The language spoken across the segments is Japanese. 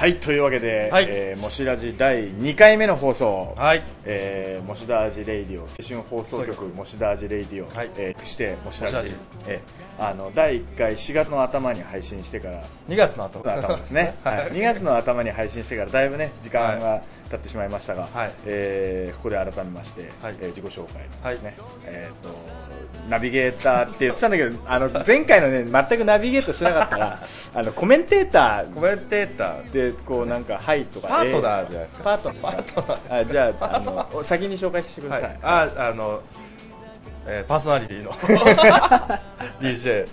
はい、というわけで、はい。えー、もしラジ第2回目の放送、はい。えー、モシダージレイディオ、青春放送局モシダージレイディオ、はい。えー、してモシダージえー、あの、第1回4月の頭に配信してから、2月の頭。頭ですね、はい、2月の頭に配信してからだいぶね、時間が経ってしまいましたが、はいえー、ここで改めまして、はいえー自己紹介、はいね、えっ、と、ナビゲーターって言ってたんだけど、あの、前回のね、全くナビゲートしてなかったら、あの、コメンテーターコメンテーター。でこうなんか「はい」とかパートナーじゃないですかパートナーあじゃああのお先に紹介してくだはいさい、。あ、あの、えーパーソナリティの DJ。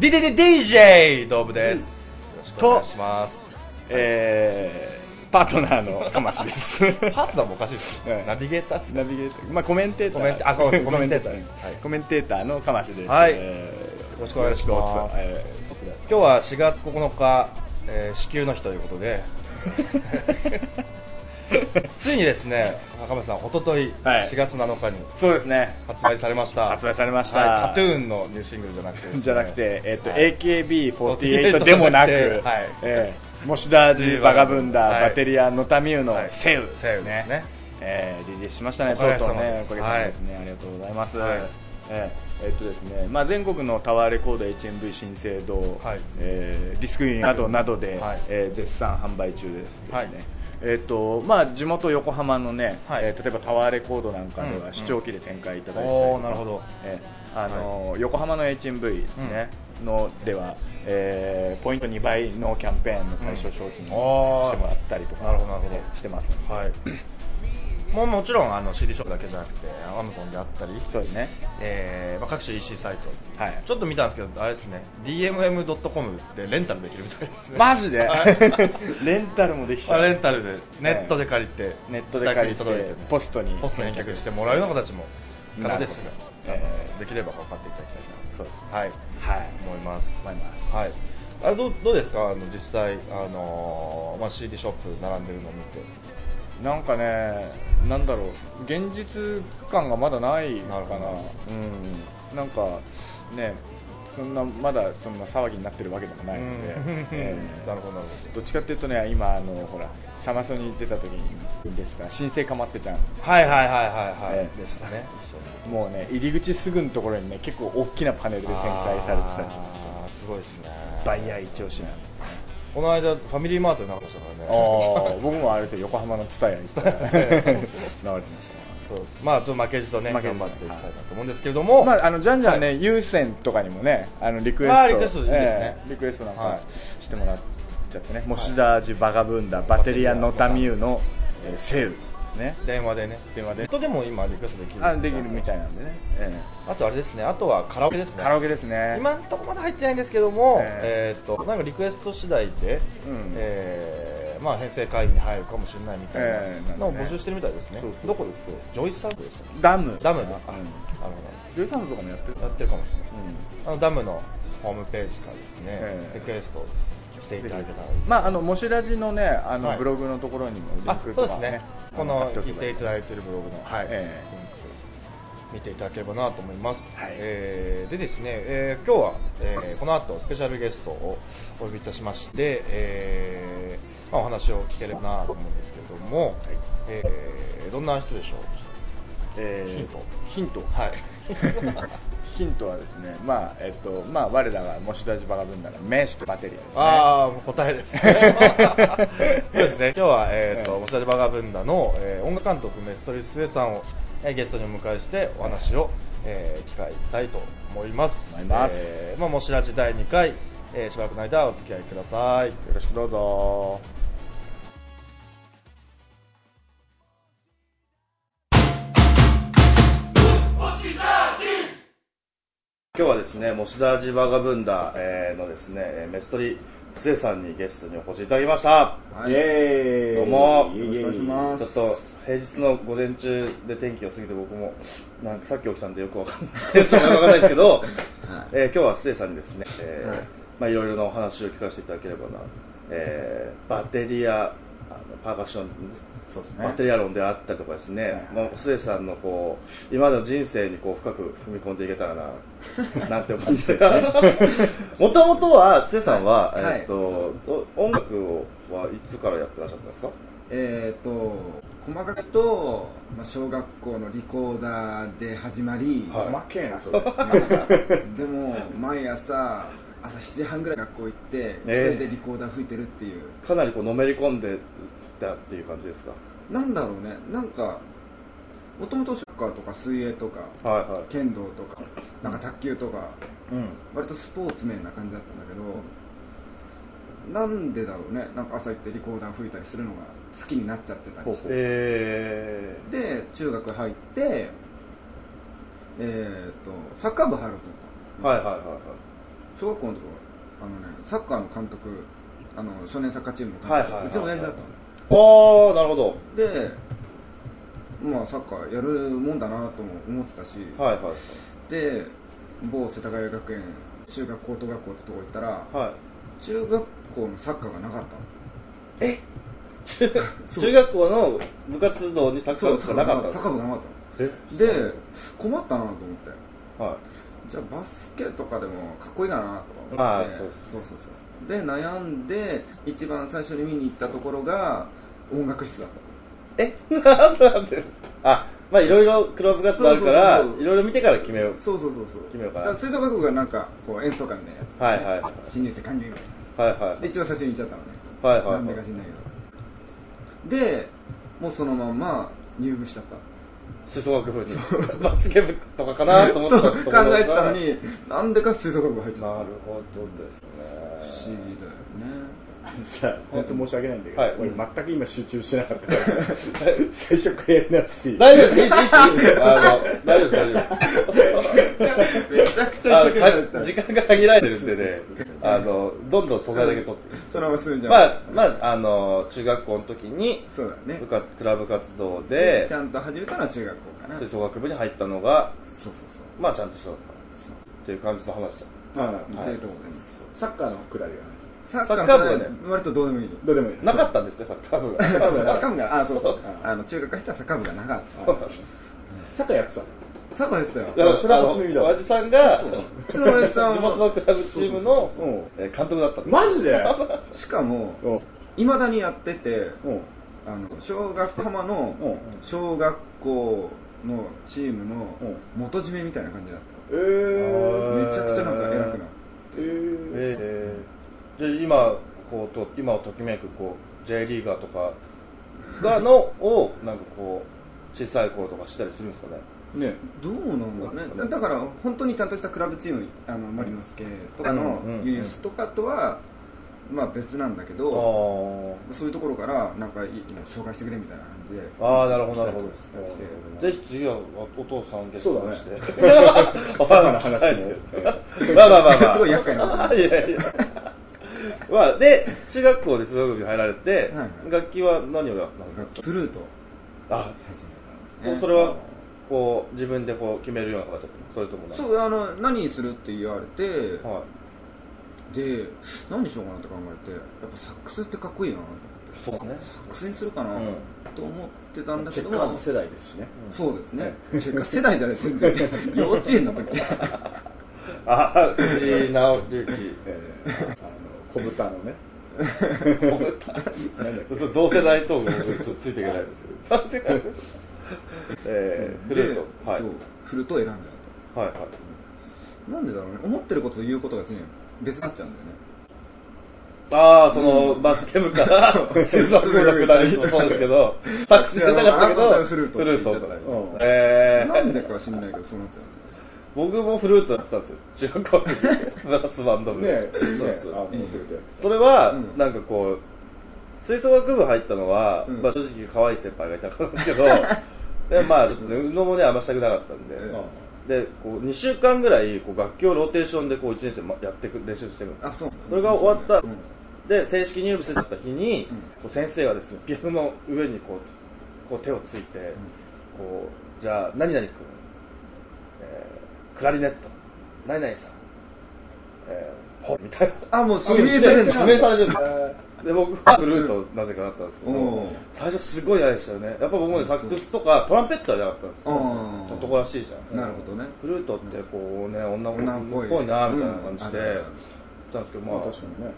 DDD DJ ドームです。よろしくお願いします。えー、パートナーのかましです。パートナーもおかしいですうん。ナビゲーターですナビゲーター。まあコメンテーター。コメンテあコメンテーター。コメンテーターはい。コメンテーターのかましです。はい。えーよろしくお願いします。今日は4月9日、えー、子宮の日ということで、ついにですね、赤松さん、おとといはい。4月7日にーそうですね。発売されました。発売されました。はい、タトゥーンのニューシングルじゃなくてじゃなくて、えっとはい。AKB48 でもなく、はい。えー、モシダージバガブンダ、はい。バテリアノタミューのはい。セウ、セウですね。えー、リリースしましたね、とうとうね、おかげさまですね、ありがとうございます。はい。えーえっとですね、まあ、全国のタワーレコード HMV 新生堂、はい。えーディスクユニなどなどで、はい。えー絶賛販売中ですはい。えっとまあ、地元横浜のね、はい。えー例えばタワーレコードなんかでは視聴機で展開いただいてなるほど。えーあのー横浜の HMV ですね、のでは、えーポイント2倍のキャンペーンの対象商品うんをしてもらったりとか、なるほどなるほど。してますはい。もうもちろんあの CD ショップだけじゃなくて、Amazon であったり、そうですね。えーまあ、各種 EC サイト、はい。ちょっと見たんですけど、あれですね、DMM.com でレンタルできるみたいですね。マジで？はい。レンタルもできちゃう。あレンタルで、ネットで借りて、ネットで借りてね。ポストに。ポストに返却してもらうような形も可能ですが、なるほど。あのできれば分かっていただきたいな。そうですね。はい、はい思い。ます。思います。はい。あれどうどうですか？あの実際あのーまあ CD ショップ並んでるのを見て。なんかねなんだろう。現実感がまだないかな。なうん。なんかねそんなまだそんな騒ぎになってるわけでもないので、えー なるほどなるどっちかっていうとね今あのほらサマソニ出た時にですか新生かまってちゃん。はいはいはいはいはい。ええでしたね。もうね入り口すぐのところにね結構大きなパネルで展開されてたりとかあーすごいですね。バイヤー一押しなんですねこの間ファミリーマートになってましたからあね。あ僕もあれですよ横浜のツタヤ行ったら流れてましたそうです。まあちょっと負けじとね頑張っていきたいなと思うんですけれども。まあ、あのじゃんじゃんね、は有線とかにもね、あのリクエスト、リクエストいいですねええリクエストなんかはしてもらっちゃってね、モシダージバガブンダ、バテリアノタミューの、えーセールですね。電話でね。電話で。ネットでも今リクエストできる。あできるみたいなんでね、えあとあれですね。あとはカラオケですね。えカラオケですね。今のところまだ入ってないんですけども、ええ。ーっとなんかリクエスト次第で、うん。えーまあ、編成会議に入るかもしれないみたいなえーのを募集してるみたいですね、そうそう。どこですジョイサウンドですよね。ダム。ダムで、うんあなるほジョイサウンドとかもやってる。どやってるかもしれないうん。あのダムのホームページからですね、ええ。リクエストしていただいてたらまあ、あの、モシラジのね、あの、はい。ブログのところにもリンあクとかそうですね。この聞いていただいているブログの、はい。えリンク見ていただければなと思います、はい。えーでですね、えー今日は、えーこの後スペシャルゲストをお呼びいたしまして、えーまあ、お話を聞ければなと思うんですけれども、えーどんな人でしょう？えーヒント。ヒント。はい ヒントはですね、まあ、えっと、まあ、我らがモシダージバガブンダの名手とバテリアですね。ああ、もう答えですね。そうですね。今日は、えっ、と、ええモシダジバガブンダの、えー音楽監督メストリスウェさんを、えーゲストにお迎えしてお話を、えー聞きたいと思います。思いますえーまあ、モシラジ第2回、えーしばらくの間お付き合いください。よろしくどうぞ。今日はですね、モシダジバガブンダ、えーのですね、えーメストリスウェさんにゲストにお越しいただきました。イエーイどうも。よろしくお願いします。ちょっと平日の午前中で天気を過ぎて僕もなんかさっき起きたんでよくわかんない。わかんないですけど、えー今日はステイさんにですね、えーはい。まあいろいろなお話を聞かせていただければな、えーバッテリアあのパーカッションそうですね。バッテリア論であったりとかですね、はいまあ、スエさんのこう今までの人生にこう深く踏み込んでいけたらな なんて思うんですがもともとはスエさんは、はい。えっとお音楽をはいつからやってらっしゃったんですか？えっ、と細かくと、まあ、小学校のリコーダーで始まり、はい。細けえな、それ。でも毎朝朝7時半ぐらい学校行って一ええ人でリコーダー吹いてるっていう、かなりこうのめり込んでたっていう感じですか？なんだろうね。なんかもともとサッカーとか水泳とかはいはい。剣道とかなんか卓球とかうん。割とスポーツ面な感じだったんだけどなんでだろうね。なんか朝行ってリコーダー吹いたりするのが好きになっちゃってたりして。えで中学入ってえっ、とサッカー部入ろうと思ったー、はいはいはいはい。小学校のところあのねサッカーの監督あの少年サッカーチームの監督、はいはいはい。うちの親父だったのおーなるほど。でまあサッカーやるもんだなとも思ってたし、はいはいで某世田谷学園中学高等学校ってとこ行ったらはい。中学校のサッカーがなかったの。え？中 中学校の部活動にサッカー部しかなかったサッカー部がなかったで困ったなと思って。はじゃあバスケとかでもかっこいいかなとか思って、そうそうそう。で悩んで一番最初に見に行ったところが音楽室だったいえなんなんですあまあいろいろクラブ活動あるからそうそうそういろいろ見てから決めよう。そうそうそうそう。決めようかな。だら吹奏楽部がなんかこう演奏会みたいなやつ、はいはいはい。新入生加入みたいなはいはいで一番最初に行っちゃったのね。はいはいなんでか知んないけど。でもうそのまま入部しちゃった。吹奏楽部に。バスケ部とかかなと思ってそう考たところがえてたのになんでか吹奏楽部入っちゃっなるほどですた不思ね議だよねさあ、本当申し訳ないんだけど、はい。俺全く今集中してなかったから、最初からやり直して。いい大丈夫です大丈夫です大丈夫です。めちゃくちゃあ一生懸命だった。のか時間が限られてるんでね。あのどんどん素材だけ取って。そのまま数字まあまああの中学校の時にそうだね。部活クラブ活動ででちゃんと始めたのは中学校かな。吹奏楽部に入ったのがそうそうそう。まあちゃんとしたっていう感じの話じゃんああというところです。サッカーのくだりがね。サッカー部はね。割とどうでもいいどうでもいい。なかったんですねサッカー部が。サッカー部が。あそうそう。う。んあの中学入ったらサッカー部がなかった。サッカーやってたの？サッカーですよ。いやそれは初耳だ。親父さんがう。ちの親父さんは地元のクラブチームのう。んえー監督だったマジで？しかもうん。いまだにやっててうん。あの小学浜のうん。小学校のチームのうん。元締めみたいな感じだっえー。ためちゃくちゃなんか偉くなってえー。えー、じゃあ今こうと今をときめくこう J リーガーとかがのをなんかこう小さい頃とかしたりするんですかね。ね。どうなんだろうね。だから本当にちゃんとしたクラブチームあのマリノス系とかのユースとかとはまあ別なんだけあどー。そういうところからなんかい紹介してくれみたいな感じで。あーなるほどなるほど。ぜひ次はお父さんゲストにして。そうだお話聞きたいですけどまあまあまあまあ。すごい厄介なこと いやいや まあで中学校で吹奏楽部に入られて、はいはい。楽器は何をやったんですか？フルート。あ始めたんですね。それはこう自分でこう決めるような形それともそうあの何にするって言われてはい。で何にしようかなって考えてやっぱサックスってかっこいいなと思って。そうね。サックスにするかなうん。と思ってたんだけチェどもッカーズ世代ですしね。そうですね。チェッカーズ世代じゃない全然。幼稚園の時。あ藤井直之小豚のね。なんだっけ。そう同世代トークがついていけないですよ。三世代。えー、フルート。はい。でそうフルートを選んじゃうはいはい。となんでだろうね。思ってることと言うことが常に別になっちゃうんだよね。ああその、バスケ部から吹奏楽部の下りもそうですけどサックスやりたかったけどフルートって言っちゃったりうん。えー、なんでか知んないけどそうなっちゃ僕もフルートやってたんですよ。中学校の時ブラスバンド部ねそうそう。あ、持ってるとやってそれは、うん。なんかこう吹奏楽部入ったのは、うん。まあ、正直可愛い先輩がいたからですけど でまあちょっとね運動もねあんましたくなかったんで、うん。でこう2週間ぐらいこう楽器をローテーションでこう1年生まやってく練習してるんですたあそう。なんだそれが終わったうん。で正式入部してた日に、うん。こう先生がですねピアノの上にこうこう手をついて、こうじゃあ何々君、えークラリネット。何々さん、えー、ほみたいな。あもう指名されるんだ。指名されるんですで僕はフルートなぜかなったんですけおど。う最初すごい嫌でしたよね。やっぱ僕もねサックスとかトランペットは嫌だったんですよ。うん。男らしいじゃん。なるほどね。フルートってこうね女の子女っぽい。なみたいな感じでうん。たんですけど。まあ確かにね。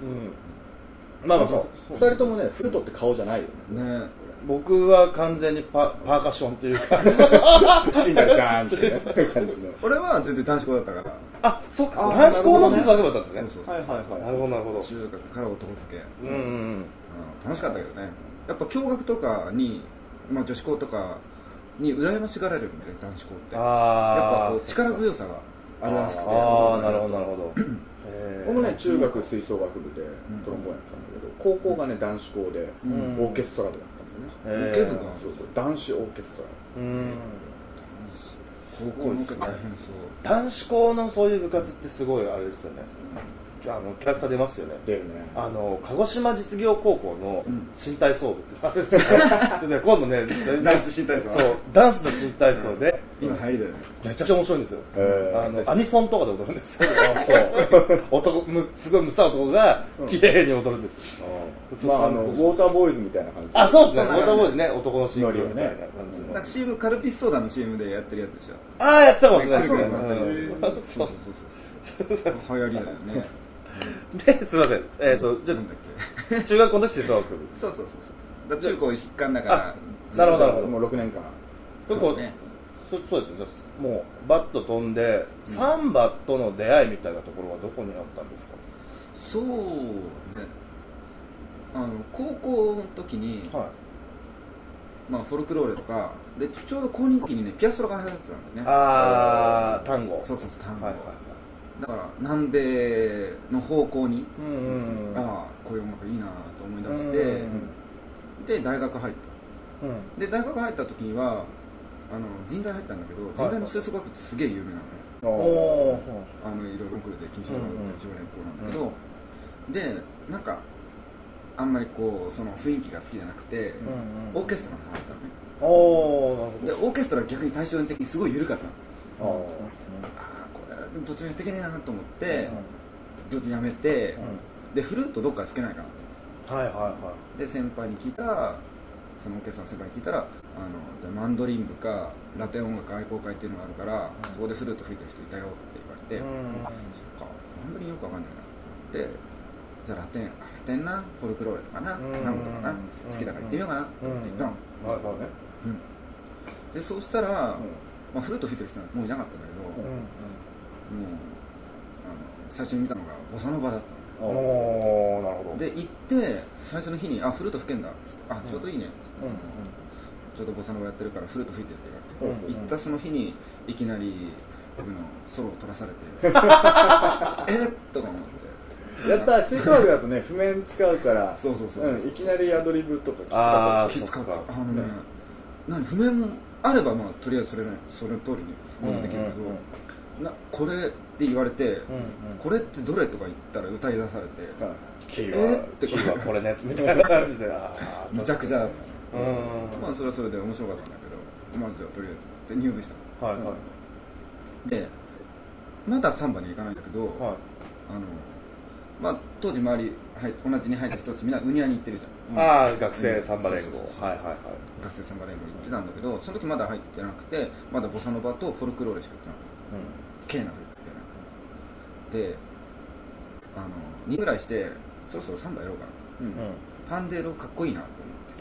まあまあそう。二人ともね、フルートって顔じゃないよね。ね僕は完全にパパーカッションっていうかシンガルシャーンってね、そういう感じの。俺は全然男子校だったから。あそうか。あ男子校の吹奏楽部だったんですね。そうそうそうはいはいはい。なるほどなるほど。中学から男付け、うんうんうん。うん楽しかったけどね。やっぱ共学とかに、まあ、女子校とかに羨ましがられるんだよね男子校って。やっああぱこう力強さがあるらしくてああなるほどなるほど。え ー。僕もね、中学吹奏楽部でトロンボーンやってたんだけど、高校がね、男子校で、うん。オーケストラ部だったよね。えー受け部がそうそう、男子オーケストうん。高校の受け大変そう男子校のそういう部活ってすごいあれですよねあのキャラクター出ますよね。ラ。出るね。あの鹿児島実業高校のうん。新体操部ってあるん ちょっとね今度ね男子新体操？そう男子の新体操で今入りだよね。めちゃくちゃ面白いんですよ、あのアニソンとかで踊るんですよ。男むすごいむさ男が綺麗に踊るんですよ、まあ、あの、ウォーターボーイズみたいな感じ。あそうですね。ウォーターボーイズね男のシン。グルみたいな感じの、なんか CM カルピスソーダの CM でやってるやつでしょ。ああやってたかもしれないですね、そういうのがあったりするうんそうそうそうそう。流行りだよね ですいません。えっ、とじゃなんだっあ中学校の時吹奏楽部けそうそうそうそう。だ中高一貫だからあなるほどなるほど。もう6年間。結構、ね。そそうですねもうバット飛んで、サンバとの出会いみたいなところはどこにあったんですか？そうね。あの高校の時に、はまあ、フォルクローレとかでちょうど高人期にねピアストラが流行ってたんだよね。ああ単語。そうそうそう単語、はいはいはいだから南米の方向に、うんうんうん。ああこういう音楽いいなと思い出して、うんうんで大学入っうん。たで大学入った時にはあの人大入ったんだけど人大の吹奏楽ってすげえ有名なのね、あのいろいろコンクールで金賞があって常連校なんだけど、でなんかあんまりこうその雰囲気が好きじゃなくて、うんうん。オーケストラが入ったのね。おでオーケストラは逆に対照的にすごい緩かったの。ああ途中やっていけねえなと思って、途中やめて、でフルートどっかで吹けないかな。どはいはいはで先輩に聞いたらそのオーケストラの先輩に聞いたらあのじゃあマンドリン部かラテン音楽愛好会っていうのがあるから、そこでフルート吹いてる人いたよって言われて、そっか。マンドリンよくわかんないなでじゃあラテンあラテンなフォルクローレとかなうん。タンゴとかなうん好きだから行ってみようかなって言って行ったの、なるほどね。うん。でそうしたら、まあ、フルート吹いてる人はもういなかったんだけど、うんもうあの最初に見たのがボサノバだったの。うんおーなるほど。で行って最初の日に「あフルート吹けんだ」っつって「あちょうどいいね」っつって、ちょうどボサノバやってるからフルート吹いてって言われて、うん行ったその日にいきなり僕のソロを取らされて。えっ？とか思って。やった吹奏楽だとね譜面使うからそうそうそうそうう。んいきなりアドリブとかきつったきつか。ったそっかあのね何？譜面もあればまあとりあえずそれ,、ね、それ通りに復興できるけど、うんうんうんなこれって言われて、うんうん。これってどれとか言ったら歌い出されて、キーえってキーはこれねみたいな感じで。むちゃくちゃ。だった、うん。まあそれはそれで面白かったんだけどまあじゃあとりあえずで入部した。はいはい。でまだサンバに行かないんだけど、はい。あのまあ、当時周りはい同じに入った人たちみんなウニアに行ってるじゃん、ああ学生サンバ連合。はいはいはい。学生サンバ連合行ってたんだけどその時まだ入ってなくてまだボサノバとフォルクローレしか行ってなかったケーナフルってであの2ぐらいしてそろそろサンバやろうかなうん。うん。パンデーロかっこいいなと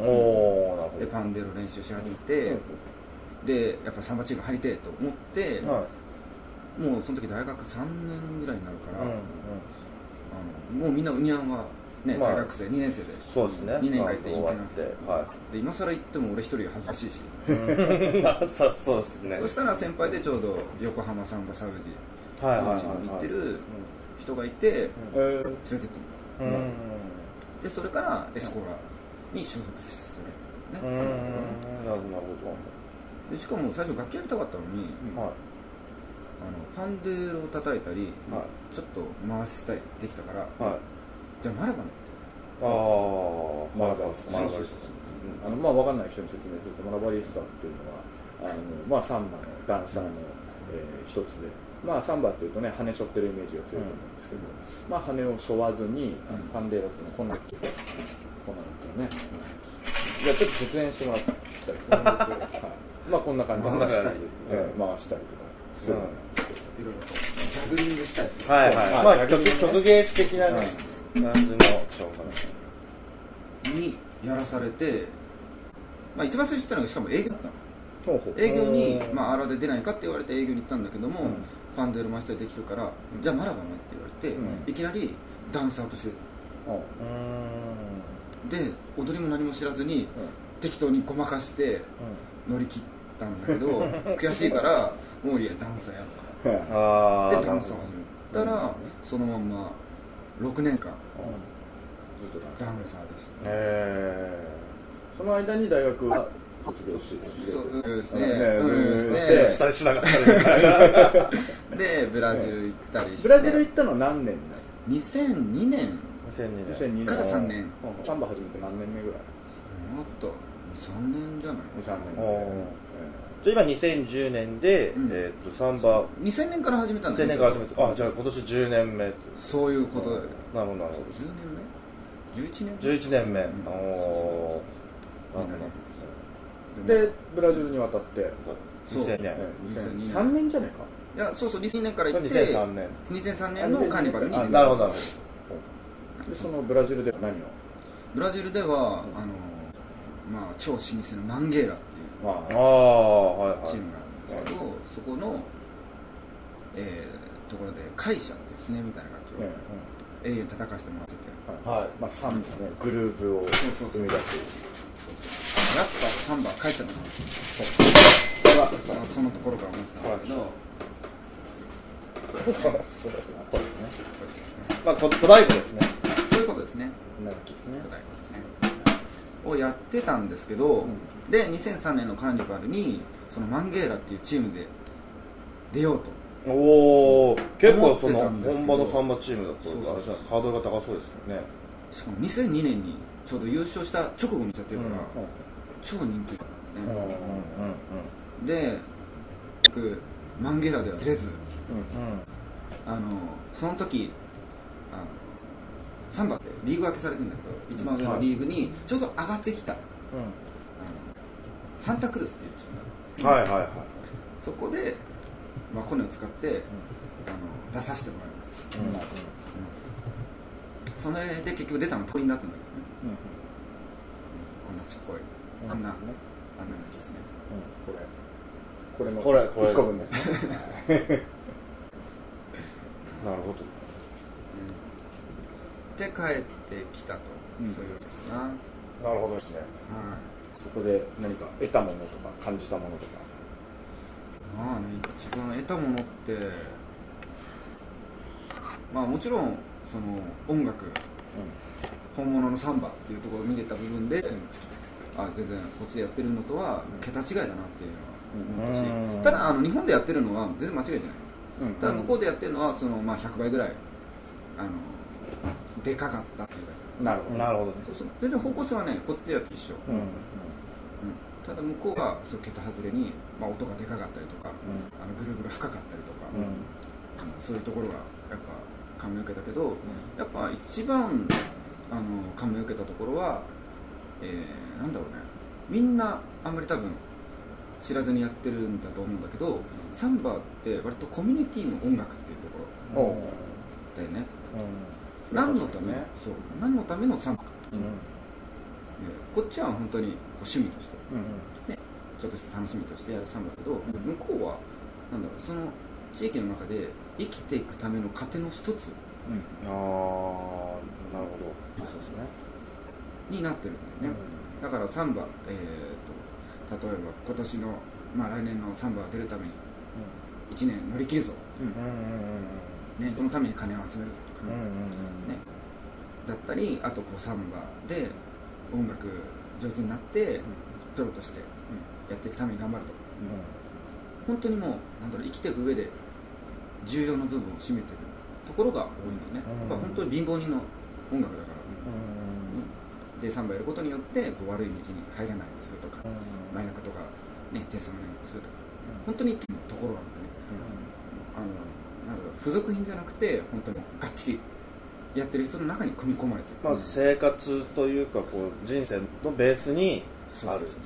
うん思って。でパンデーロ練習し始めて、でやっぱサンバチーム入りてえと思って、はい。もうその時大学3年ぐらいになるから、うんうん。あのもうみんなウニャンは、ねまあ大学生2年生で。そうですね。2年って終わってはで今更行っても俺一人恥ずかしいし、そうそうですね。そしたら先輩でちょうど横浜サンバサウジはいはいはい当時に行ってる人がいて連れてえーってもらった。うん。でそれからエスコーラに所属する。うん。ね、なるほど。でしかも最初楽器やりたかったのに、はい。あのパンデールを叩いたり、はちょっと回したりできたから、はいじゃあマラバねああマラバリスタあのまあ分かんない人に説明するとマラバリスタっていうのはあの、まあ、サンバのダンサーの、えー一つで、まあ、サンバっていうとね羽背負ってるイメージが強いと思うんですけど、まあ、羽を背負わずにあのパンデーロっていうのはこんなこんなんだよね。じゃあちょっと実演してもらったりはい、まあこんな感じでこんな感じえー回したりとか。するん。ですけどいろいろとジャグリングしたりする。はいはいまあね。曲曲芸師的なね。はい感じのショーかなにやらされて、まあ、一番最初行ったのがしかも営業だったの。ほうほう。営業にう、んまあ、アラで出ないかって言われて営業に行ったんだけども、うん。ファンデルマスターできるから、じゃあマラバねって言われて、うん。いきなりダンサーとして。ほうで踊りも何も知らずに適当にごまかして乗り切ったんだけど 悔しいからもういいやダンサーやるか ああらでダンサー始めたらそのまんま6年間。ずっとダンサーでしたえその間に大学は卒業しそうですね。ねうん。ですね。ねー、下にしなかったでブラジル行ったりして。ブラジル行ったの何年2002年。2002だ年。2002年。から3年。うん。サンバ始めて何年目ぐらい？もっと3年じゃない？23年じゃあ今2010年で、うん。えー、とサンバ。2000年から始めたんだ2000よ年から始めてあじゃあ今年10年目。そういうこと。だよなるほどなるほ10年目？11年ど11年目、ん。おー。なるほでブラジルに渡って。どそう。2000年。え2002 3年。じゃねいやそうそう2002年から行って2003年。2003年のカーニバルにあなるほどなるほえかでそのブラジルでは何を？ブラジルではあの、まあ、超老舗のマンゲーラまどああはいはい。チームがあるんですけど、そこの、えーところで会社ってスネみたいな楽器をえ永遠叩かせてもらってて、はい。はいまあサンバねグルーヴをそうそうそう。生み出す。やっぱサンバ会社だなってそのそのところから思ってたんだけど、そうですねこれですね。まあこ小太鼓ですね。そういうことですね。なるほどですね。巨大ですね。をやってたんですけど、で2003年のカーニバルにそのマンゲーラっていうチームで出ようと。おお結構その本場のサンバチームだとハードルが高そうですけどね。しかも2002年にちょうど優勝した直後にゃってるから、うん超人気だったね、うんうんうんで僕マンゲラでは出れず。うんあのその時あのサンバってリーグ分けされてるんだけど一番上のリーグにちょうど上がってきた、サンタクルスっていうチームなんですけど、はいはいはい。そこで、まあ、コネを使って、あの出させてもらいました、うん。うん。それで結局出たの鳥になったんだけどね。うんこんなちっこいうん。あんな、ねあんなのですね。これ。これのこれこれ。1個分ですね。なるほど。で帰ってきたと、うん。そういうですな、はい、なるほどですねそこで何か得たものとか感じたものとか。まあね一番得たものってまあもちろんその音楽本物のサンバっていうところを見てた部分で、あ全然こっちでやってるのとは桁違いだなっていうのは思ったし、うん。ただあの日本でやってるのは全然間違いじゃない。うん。ただ向こうでやってるのはその、まあ、100倍ぐらいあのでかかったっていうなるほど。なるほどね全然方向性はねこっちでやって一緒、うんうんただ向こうがそう桁外れに、まあ、音がでかかったりとか、あのグルーヴが深かったりとか、うん。あのそういうところがやっぱ感銘を受けたけど、やっぱ一番あの感銘を受けたところは、えーなんだろうね。みんなあんまり多分知らずにやってるんだと思うんだけどサンバって割とコミュニティの音楽っていうところだよね。うん。何のため、ね。そう。何のためのサンバ、うん。ねこっちは本当にこう趣味として。うんね、ちょっとした楽しみとしてやるサンバだけど、向こうはなんだろうその地域の中で生きていくための糧の一つうん。ああなるほそうですねになってるんだよね、だからサンバ、えー、と例えば今年の、まあ、来年のサンバが出るために1年乗り切るぞ、うん。どうんうんね、そのために金を集めるぞとかうんうんね、だったりあとこうサンバで音楽上手になって、プロとしてやっていくために頑張ると。か本当にもうなんだろう生きていく上で重要な部分を占めてるところが多いのね、うん。やっぱ本当に貧乏人の音楽だから、うん。でサンバやることによってこう悪い道に入らないようにするとか、うん。マイナカとか、ね、テストのようにするとか、本当にっていうところなんだよね。あのなんだろう付属品じゃなくて本当にがっちりやってる人の中に組み込まれてる、まあ生活というかこう人生のベースにあるっていう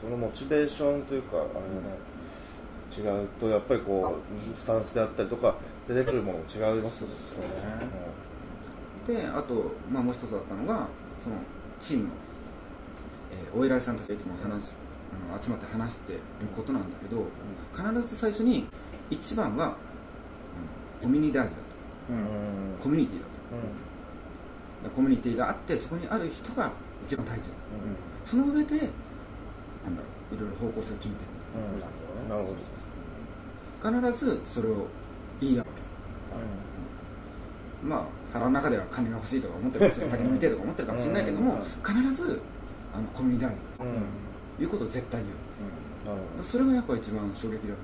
そのモチベーションというかあれがね違うとやっぱりこうスタンスであったりとか出てくるものも違いますよね。であと、まあ、もう一つあったのがそのチームの、えーお偉いさんたちがいつも話あの集まって話してることなんだけど、必ず最初に一番は、うんコミュニティ大事だうんとコミュニティだと。コミュニティがあってそこにある人が一番大事その上でなんだろういろいろ方向性を決めていくなるほど。必ずそれを言い合うわけです。まあ腹の中では金が欲しいとか思ってるかもしれない。酒飲みてえとか思ってるかもしれないけども必ずあのコミュニティだということを絶対言なるほど。うそれがやっぱ一番衝撃だったよね。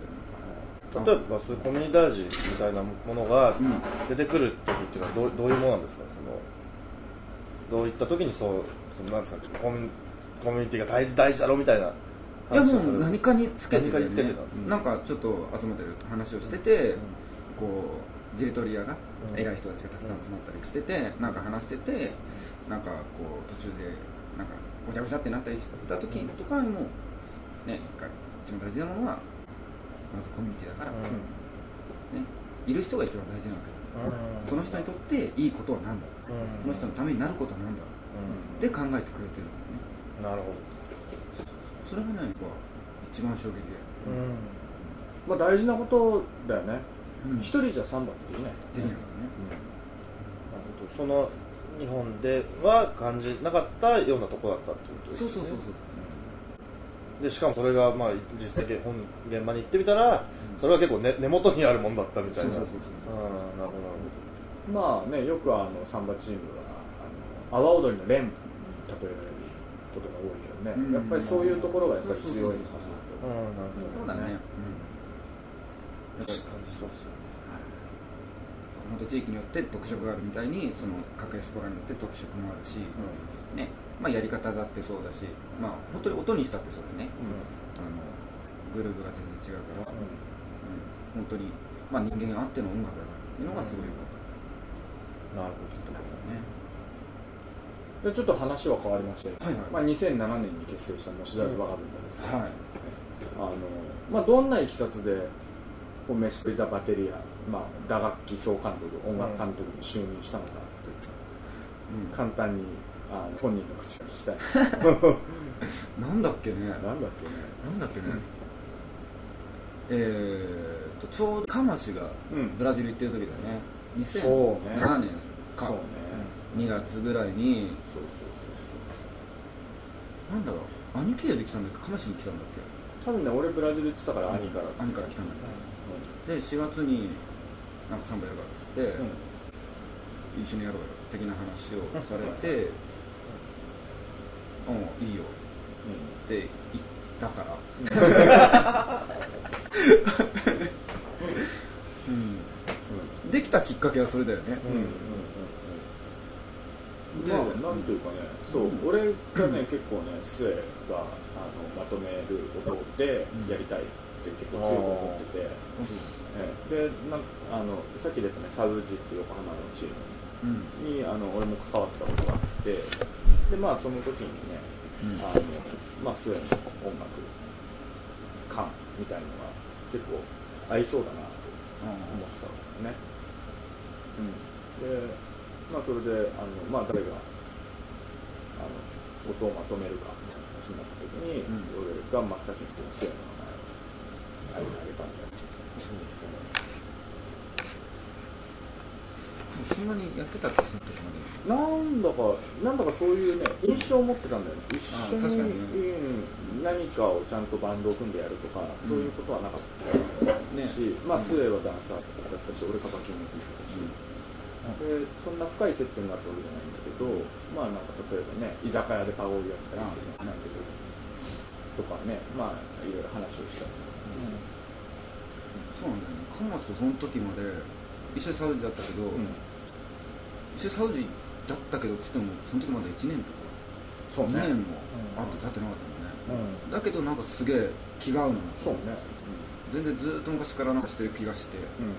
例えばそういうコミュニダージみたいなものが出てくる時っていうのはどうどういうものなんですか？そのどういった時にそうそのなんですかコミュニコミュニティが大事大事だろみたいないやもう何かにつけて何かるよね。なんかちょっと集まってる。話をしてて、こうジレトリアがうん。偉い人たちがたくさん集まったりしてて、なんか話しててなんかこう途中でなんかごちゃごちゃってなったりした時とかにもね一回一番大事なものはまずコミュニティだから、うん。ね、いる人が一番大事なわけだ、その人にとっていいことは何だ、その人のためになることは何だで考えてくれてるんだよね。なるほそれがねやっぱ一番衝撃で、どまあ大事なことだよね。うん。一人じゃサンバってできない。できないからね、なるほど。その日本では感じなかったようなとこだったっていうことですね。そうそうそうそうでしかもそれがまあ実際に本現場に行ってみたらそれは結構、ね、根元にあるもんだったみたいな。そうそうそうそうう。んなるほど。まあねよくあのサンバチーム阿波踊りの連に例えられることが多いけどね、うん。やっぱりそういうところがやっぱり強いのかなほどうんなるほどそうだね、うん、やっぱり確かにそうですよね。本当地域によって特色があるみたいにその各エスコラによって特色もあるし、ね。まあ、やり方だってそうだし、まあ、本当に音にしたってそうでね。あのグルーヴが全然違うから、うん。本当に、まあ、人間あっての音楽だっていうのがすごいよかっなるほど。たね、でちょっと話は変わりまして、はいはい。まあ、2007年に結成したモシダズ・バガブンダですけど、はい。あのまあ、どんないきさつでこうメスペダ・バテリア、まあ、打楽器総監督音楽監督に就任したのかという。うん。簡単にあの本人の口から聞きたい。なんだっけね。なんだっけね。なんだっけね、えーとちょうどカマシがうん。ブラジル行ってる時だよね、そうね。2007年か、そうね2月ぐらいにそうそうなんだろう。兄貴でできたんだっけ？カマシに来たんだっけ？そうそう多分ね俺ブラジル行ってたから兄から、兄から来たんだっけ、で4月になんかサンバやるからっつって、うん。一緒にやろうよ的な話をされて「うん。いいよ」って言ったから、うん、できたきっかけはそれだよね、うんまあ、なんというかね、そう、うん。俺がね、結構ね、末があのまとめることでやりたいって結構強く思ってて、ええ。でなんあのさっき出たね、サウジっていう横浜のチームうん。にあの俺も関わってたことがあって、でまあ、その時にね、うん。あのまあ、末の音楽感みたいのが結構合いそうだなと思ってたわけね。うん、で、まあ、それで、あのまあ、誰があの音をまとめるかみたいな話になった時に、うん。俺が真っ先にその末の名前をあげたんだよ。そんなにやってたっけその時までなんだか、なんだかそういうね、印象を持ってたんだよね。一緒にあ確かに。ねうん。何かをちゃんとバンドを組んでやるとか、そういうことはなかったね。し、まあ、末はダンサーだったし、俺カバキンも弾いてたし、で、そんな深い接点があったわけじゃないんだけど、まあなんか例えばね、居酒屋でパゴリやったりするんだけど、とかね、まあいろいろ話をしたりそうなんだよね。カマチとその時まで一緒にサウジだったけど、うん。一緒にサウジだったけどつってもその時まだ1年とか2そうね。年もあって経ってなかったんだね、うん。だけどなんかすげえ気が合うの。そうね。全然ずっと昔からなんかしてる気がして、うん。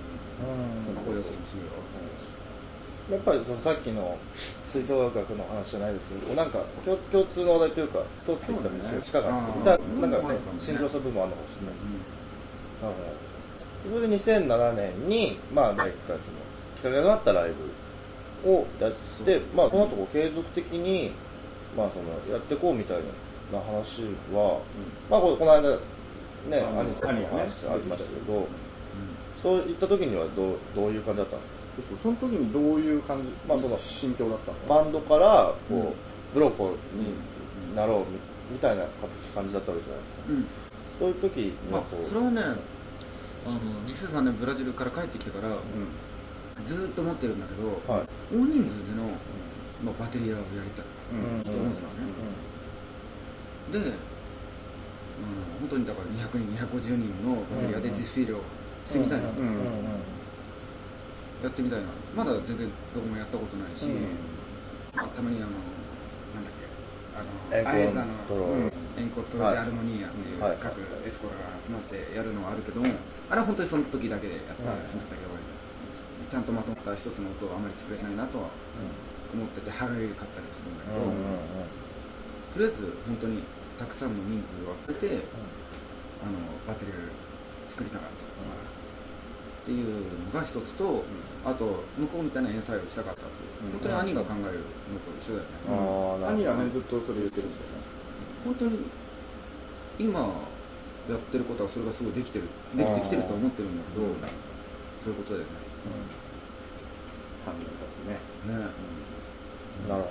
ここでやつもすごい合やっぱりそのさっきの吹奏楽の話じゃないですけどなんか共共通の話題というか一つできたり近かったなんかねうん信条した部分もあるのかもしれないですうなるほどそれで2007年にまあ第1回そのきっかけがあったライブをやってまあその後こう継続的にまあそのやってこうみたいな話は、まあここの間ね兄さんの話ありましたけど、そういった時にはどうどういう感じだったんですか？そうそうその時にどういう感じ、まあその心境だったの？バンドからこう、うん。ブロッコになろうみみたいな感じだったわけじゃないですか。うん。そういう時にまあはこう、それはねあの2003年ブラジルから帰ってきてから、ずーっと思ってるんだけど、はい。大人数での、まあ、バテリアをやりたい。うん。と思うんですよね、で、うん、本当にだから200人250人のバテリアでディスフィールをしてみたいな、うん。うん。うんやってみたいな。まだ全然どこもやったことないし、たまにあのなんだっけあのアエザのエンコトロジアルモニーアっていうはい。各エスコラが集まってやるのはあるけどもあれは本当にその時だけでやってたはいしまったけど、ちゃんとまとまった一つの音をあまり作れないなとは思ってて歯がゆかったりするんだけど、とりあえず本当にたくさんの人数を集めて、あのバッテリーを作りたかったっていうのが一つと、あと向こうみたいな演奏をしたかったっていう、うん。本当に兄が考えるのと一緒だよね、兄がねずっとそれ言ってるんですよ。ね本当に今やってることはそれがすごいできてるできてきてると思ってるんだけど、そういうことだよ3年経ってね。ね。ねなるほ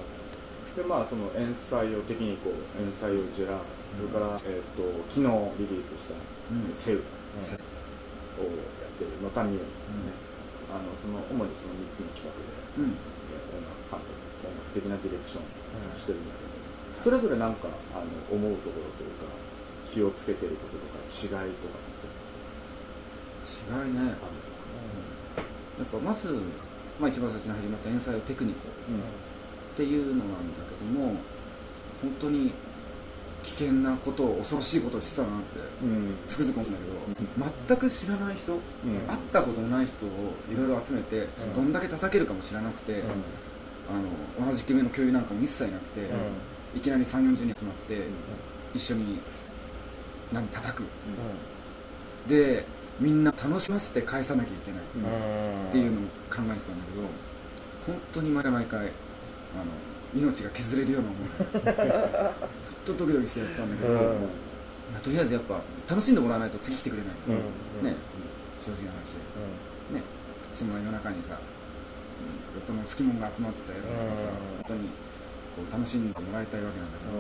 でまあそのエンサイオテクニコエンサイオジェラそれから、えー、と昨日リリースした「うん。セウ」セをやってる。ノタミオね、あのその主にその3つの企画で、うん。えー音楽監督音楽的なディレクションしてるんだけど、それぞれなんかあの思うところというか気をつけてることとか違いとか違いね。あるやっぱまず、まあ、一番最初に始まったエンサイオテクニコっていうのなんだけども本当に危険なことを恐ろしいことをしてたなってうん。つくづく思うんだけど、全く知らない人、ん。会ったことのない人をいろいろ集めて、うん。どんだけ叩けるかも知らなくて、あの同じ決めの共有なんかも一切なくて、いきなり3 4 0人集まって、一緒に何叩く、でみんな楽しませて返さなきゃいけない、っていうのを考えてたんだけど本当に毎回毎回あの命が削れるような思い とドキドキしてやってたんだけど、うん。まあとりあえずやっぱ楽しんでもらわないと次来てくれない、うん。ね。正直な話。ね。その夜中にさうん横の好き者が集まってさやるとかさ、うん。本当にこう楽しんでもらいたいわけなんだけど、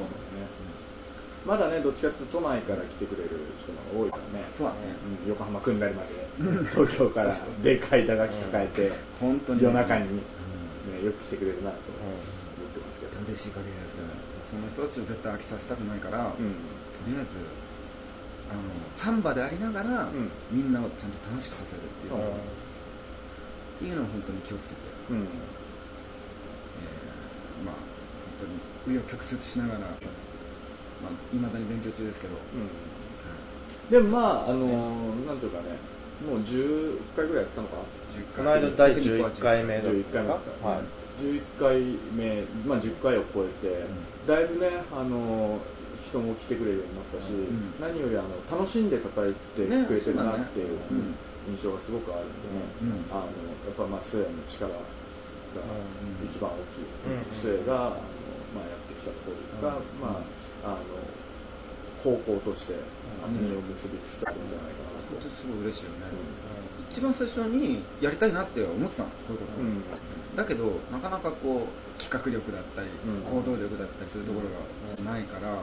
まだねどっちかっていうと都内から来てくれる人が多いからね。そうだね、うん。横浜組んだりまで東京からでかい打楽器抱えて本当に夜中に、うん。ね、よく来てくれるなと思ってますけど、嬉しい限りその人たちを絶対飽きさせたくないから、とうん。りあえずあのサンバでありながら、うん。みんなをちゃんと楽しくさせるっていう、っていうのを本当に気をつけて、うん。えーまあ本当に紆余曲折しながらまあ未だに勉強中ですけど、でもまああのーなんていうかねもう10回ぐらいやったのか10この間第11回目だった11回目はい11回目、まあ、10回を超えて、だいぶね、あの人も来てくれるようになったし、ん。何よりあの楽しんで叩いてねくれてるなっていう印象がすごくあるんでね、うん。あのやっぱまあ末の力がうん。一番大きい、うん。末があの、まあ、やってきたところが、まあ、あの方向として実を結びつつあるんじゃないかなと。本当にすごい嬉しいよね、一番最初にやりたいなって思ってたのこういうこと、うん。だけどなかなかこう企画力だったり、うん。行動力だったりそういうところがないから、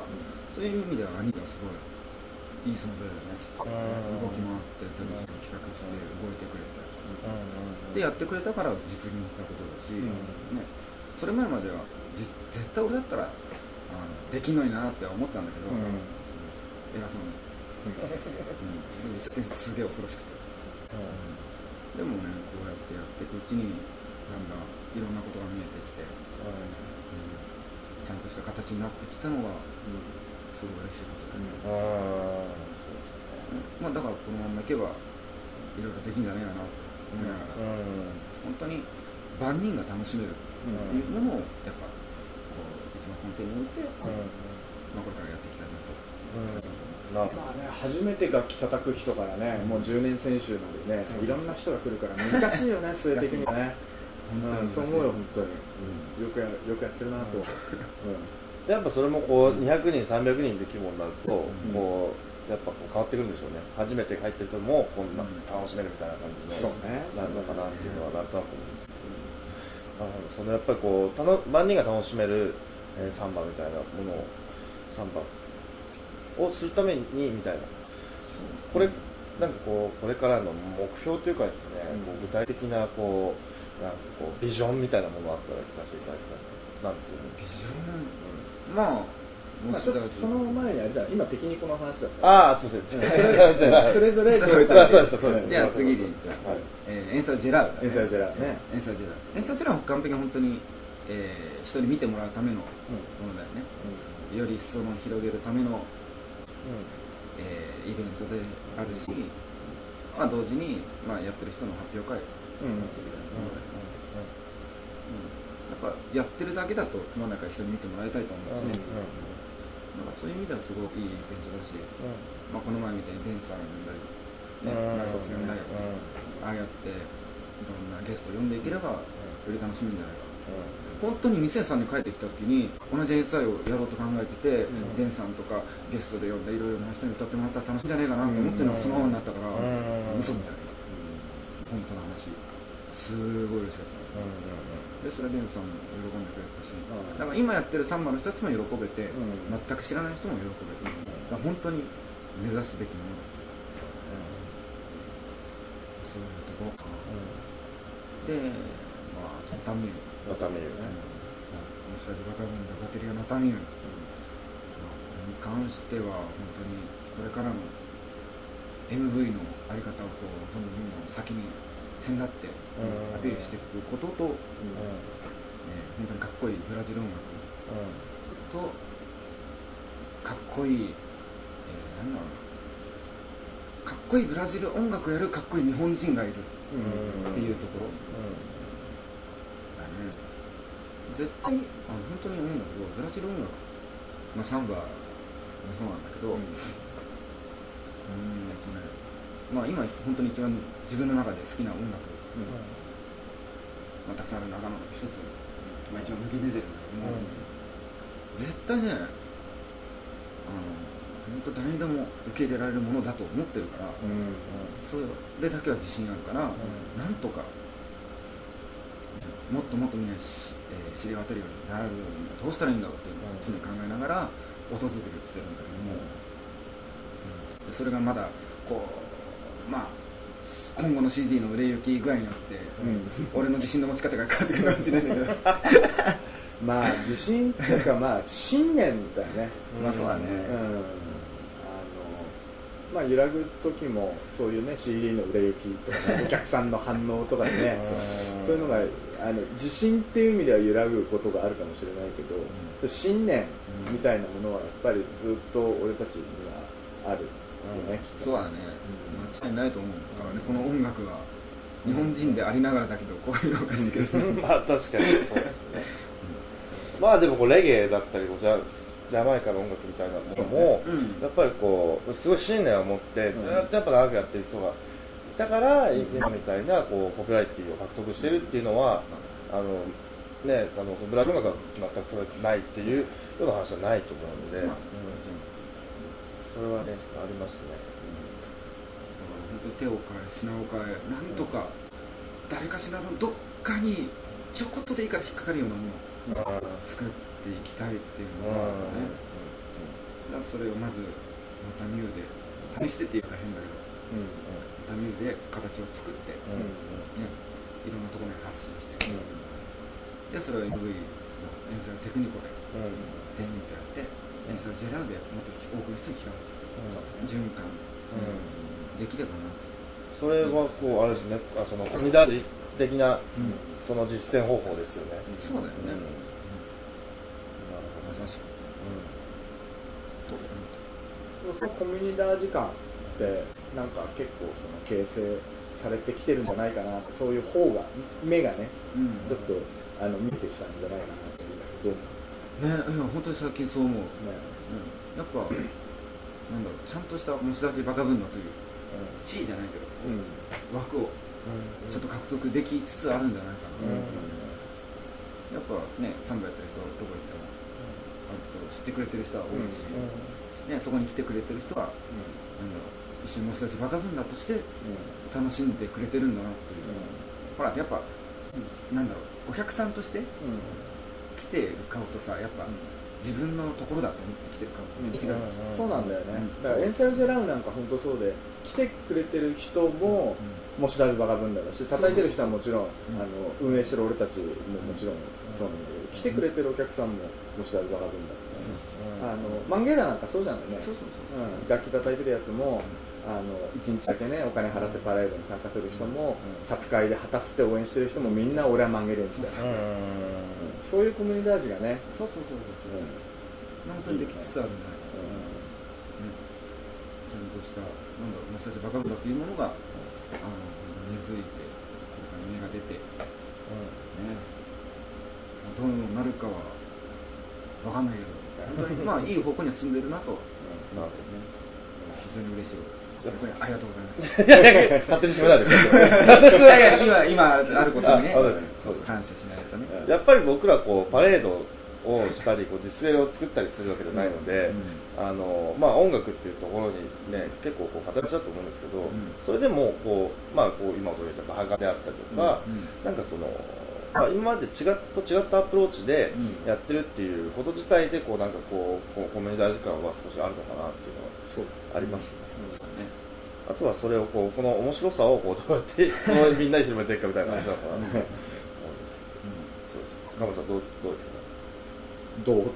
そういう意味では兄がすごいいい存在だよね、動き回って全部企画して動いてくれて、でやってくれたから実現したことだし、ん。ね、それ前まではじ絶対俺だったらあのできんのになって思ってたんだけど、偉そうに、うん、すげえ恐ろしくてでもねこうやってやっていくうちにだんだんいろんなことが見えてきて、うん。ちゃんとした形になってきたのがすごい嬉しいことで、まあ、だからこのままいけばいろいろできんじゃねえかなと思いながら、本当に万人が楽しめるっていうものをやっぱこう一番根底に置いて、まあ、これからやっていきたいなと、まあね、初めて楽器叩く人からね、もう10年選手までね、いろんな人が来るから難しいよね、末的にはね。本当にうんそう思うよ、本当に。よくやよくやってるなと。うん。でやっぱそれもこう200人、300人で規模になると、こうやっぱこう変わってくるんでしょうね、初めて入ってる人もこん。な楽しめるみたいな感じの、なるのかなっていうのはなんとなく思うんですけど、そのやっぱりこうたの万人が楽しめる、えーサンバみたいなものを、サンバをするためにみたいな、これ、なんかこう、これからの目標というかですね、こう具体的なこう、なんかこう、ビジョンみたいなものがあったら聞かせていただきたい。な。なんていうの？ビジョン？まあまあ、ちょっとその前にあれじゃん今敵にこの話だった。ああ、すみません。それぞれそれあそうでしたそうでしたじゃあ次に。じゃあ、はい。えーエンサージェラード、エンサージェラードね。エンサージェラード。エンサージェラードは完璧に本当に、えー人に見てもらうためのものだよね、より一層の広げるための、えーイベントであるし、まあ、同時に、まあ、やってる人の発表会うん。みたいなものだよね、うん。やっぱやってるだけだとつまんないから人に見てもらいたいと思うん。ですね、なんかそういう意味ではすごくいいイベントだし、まあ、この前みたいにデンサーが呼んだり、ねうん。ナイソス呼んだり、ああやっていろんなゲストを呼んでいければ、より楽しみんじゃないか本当に2003年帰ってきた時に同じ SI をやろうと考えてて、デンさんとかゲストで呼んでいろいろな人に歌ってもらったら楽しいんじゃないかなと思ってるのがそのままになったから、うん。嘘みたいな、本当の話。すごい嬉しかったでそれデンさんも喜んでくれたし、だから今やってるサンバの人たちも喜べて、うん。全く知らない人も喜べて、だ本当に目指すべきもの。だそういうところかな、でまあ畳みるのためにね。もしかしてバカ分だバテリアのために、まあ、これに関しては本当にこれからの MV のあり方をこうどんどんどんどん先に先だってうん。アピールしていくことと、えー本当にかっこいいブラジル音楽とかっこいい、えーなんだろうな。かっこいいブラジル音楽をやるかっこいい日本人がいるっていうところ、だね絶対にあの本当に思うんだけどブラジル音楽、まあ、サンバもそうなんだけどうん。えっとねまあ今本当に一番自分の中で好きな音楽、まあ、たくさんある中の一つ、まあ、一番抜き出てるんだけども、絶対ねあの本当誰にでも受け入れられるものだと思ってるから、それだけは自信あるから、なんとかもっともっとみんなえー知り渡るようになるにはどうしたらいいんだろうっていうのを常に考えながら音作りをしてるんだけども、うん。それがまだこうまあ今後の CD の売れ行き具合によって、俺の自信の持ち方が変わってくるかもしれないんだけど。まあ自信っていうかまあ信念だよね。まあそうだね。うん。あのまあ揺らぐ時もそういうね CD の売れ行きとか、ね、お客さんの反応とかでね そういうのがあの自信っていう意味では揺らぐことがあるかもしれないけど、そういう信念みたいなものはやっぱりずっと俺たちにはあるよね、きっと。そうだね、間違いないと思う。からねこの音楽は日本人でありながらだけどこういうのおかしいけどまあ確かにそうですね。まあでもこうレゲエだったりジャジャマイカの音楽みたいなものも、うん。やっぱりこうすごい信念を持ってずっとやっぱ長くやってる人がいたから、今みたいなこうポピュラリティを獲得してるっていうのはあのねあのブラジ全くそれないっていうような話はないと思うので、まあそれはねありますね。本当に手を変え品を変えなんとか誰かしらのどっかにちょこっとでいいから引っかかるようなものを作っていきたいっていうのがあるね、だからそれをまずまたミューで試してって言うと変だけど。またミューで形を作って、ね、いろんなところに発信して、でそれを MV の演奏のテクニコで全員とやって演奏ジェラーでもっと多くの人に聞かれて循環できればなそれはこうあれですねあそのコミダジ的な、その実践方法ですよね。そうだよね、うん。まさしく。そのコミュニダー時間ってなんか結構その形成されてきてるんじゃないかなそういう方が目がねうん。ちょっとあの見えてきたんじゃないかなっていうねいや本当に最近そう思う、ね。うん、やっぱなんだろうちゃんとした持ち出しバカ分だという地位じゃないけどうん。枠をちょっと獲得できつつあるんじゃないかな、うん。やっぱねサンバやってる人どこ行ってもと知ってくれてる人は多いし、ね、そこに来てくれてる人は、なんだろう一緒にもしかしてバカ軍団として楽しんでくれてるんだなっていう、ほらやっぱなんだろうお客さんとして来てる顔とさやっぱ、自分のところだと思って来てる顔と違う、そうなんだよね、うん。だからエンサイズラウンなんか本当そうで来てくれてる人も、もしだずバカ分だし叩いてる人はもちろん、うん。あの運営してる俺たちももちろんそうなんだけど、来てくれてるお客さんももしだずバカ分だし、そうあのマンゲーラなんかそうじゃないね。楽器叩いてるやつも、あの1日だけねお金払ってパレードに参加する人も、作会で旗振って応援してる人もみんな俺はマンゲーレンスだそういうコミュニティ味がね、そうそうそうそうそう、本当にできつつあるねちゃんとしたなんだろう私たちバカ部だというものが、あの根付いて芽が出てね。どうなるかは分かんないけど本当にまあいい方向には進んでるなとなる非常に嬉しいですありがとうございます。いやいやいや勝手に締めないでください。いやいや今今あることにねあそう感謝しないとね。やっぱり僕らこうパレードをしたりこうディスプレイを作ったりするわけじゃないので、あのまあ、音楽っていうところに、ね、結構こう偏っちゃうと思うんですけど、ん。それでもこう、まあ、こう今お届けしたバカであったりとか、うん。なんかその、まあ、今まで違っと違ったアプローチでうん。やってるっていうこと自体でこうなんかこうこうコミュニティ時間は少しあるのかなっていうのはありますね。そうねあとはそれをこうこの面白さをこうどうやってみんなに広めていくかみたいな話なのかなと思うん。ですけど、そうです。カモさんどうどうですか？どう？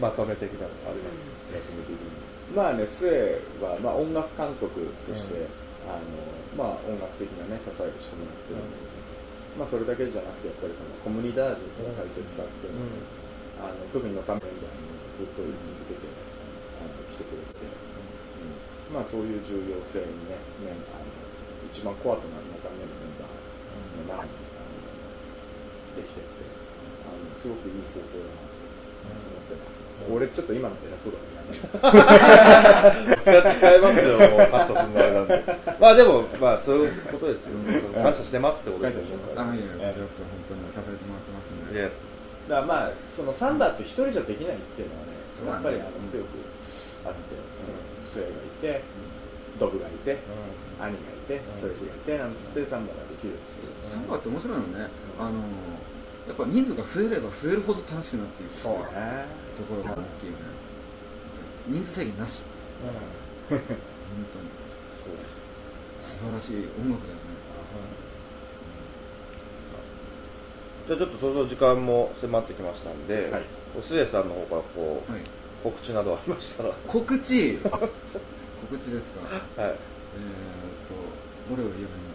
まとめ的なのあります？まあね、スエは、まあ、音楽監督として、あのまあ、音楽的な、ね、支えをしてもらってるん。だけど、まあ、それだけじゃなくてやっぱりそのコミュニダージュの大切さっていうのを、あの特にのためにずっと言い続けて、あの来てくれて、うんまあ、そういう重要性にねねあの一番コアとなる中目のメンバーの中に、あのできてってあのすごくいい方法だなと思ってます、俺ちょっと今の偉そうだね。使って使えますよ、もうカットするのあれなんで。まあでも、まあそういうことですよ。感謝してますってことですよ。あいやいやこちらこそ本当に支えてもらってますだからまあそのサンバって一人じゃできないっていうのはねやっぱりあの強くあって、スエがいて、ドブがいて、兄がいて、ソレジがいてなんつってサンバができるサンバって面白いのね。あのやっぱ人数が増えれば増えるほど楽しくなっていくそうね。ところが大きいよね。人数制限なし。本当に。素晴らしい音楽だよね。じゃあちょっとそろそろ時間も迫ってきましたんで、はい。おすえさんの方からこう、はい告知などありましたら、は告知？告知ですか？い。えーっとどれを言えばいいの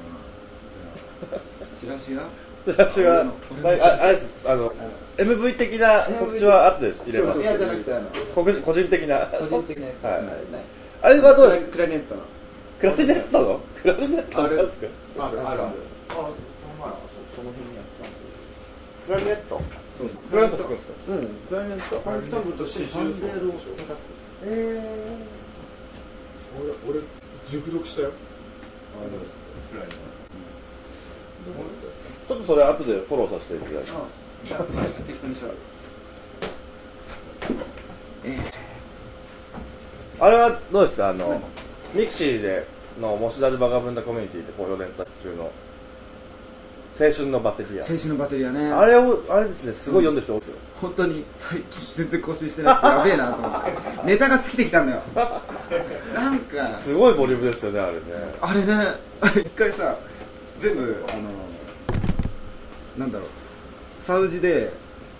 かなじゃあチラシが？チラシは、ああれです、あの、MV 的な告知は後で入れます。いやじゃなくてあの告知個人的な。個人的なやつ。はい。あれはどうです？かクラリネットの。クラリネットの？クラリネットのやつか？あるある。あるあその辺にあったクラリネット？そうクラリネット作るんですか？うん。クラリネットアンサンブルと四重奏ハンデルを叩くえ俺俺熟読したよ。ちょっとそれ後でフォローさせていただきます。じゃあ適当にしゃあれはどうですか？あの、ミクシーでのモシダジバガブンダコミュニティで好評連載中の青春のバッテリア。青春のバテリアね。あれを、あれですね、すごい読んでる人多いですよ。本当に最近全然更新してなくてやべえなと思って。ネタが尽きてきたんだよ。なんかすごいボリュームですよね、あれね。あれね。あれ一回さ全部あのなんだろう。サウジで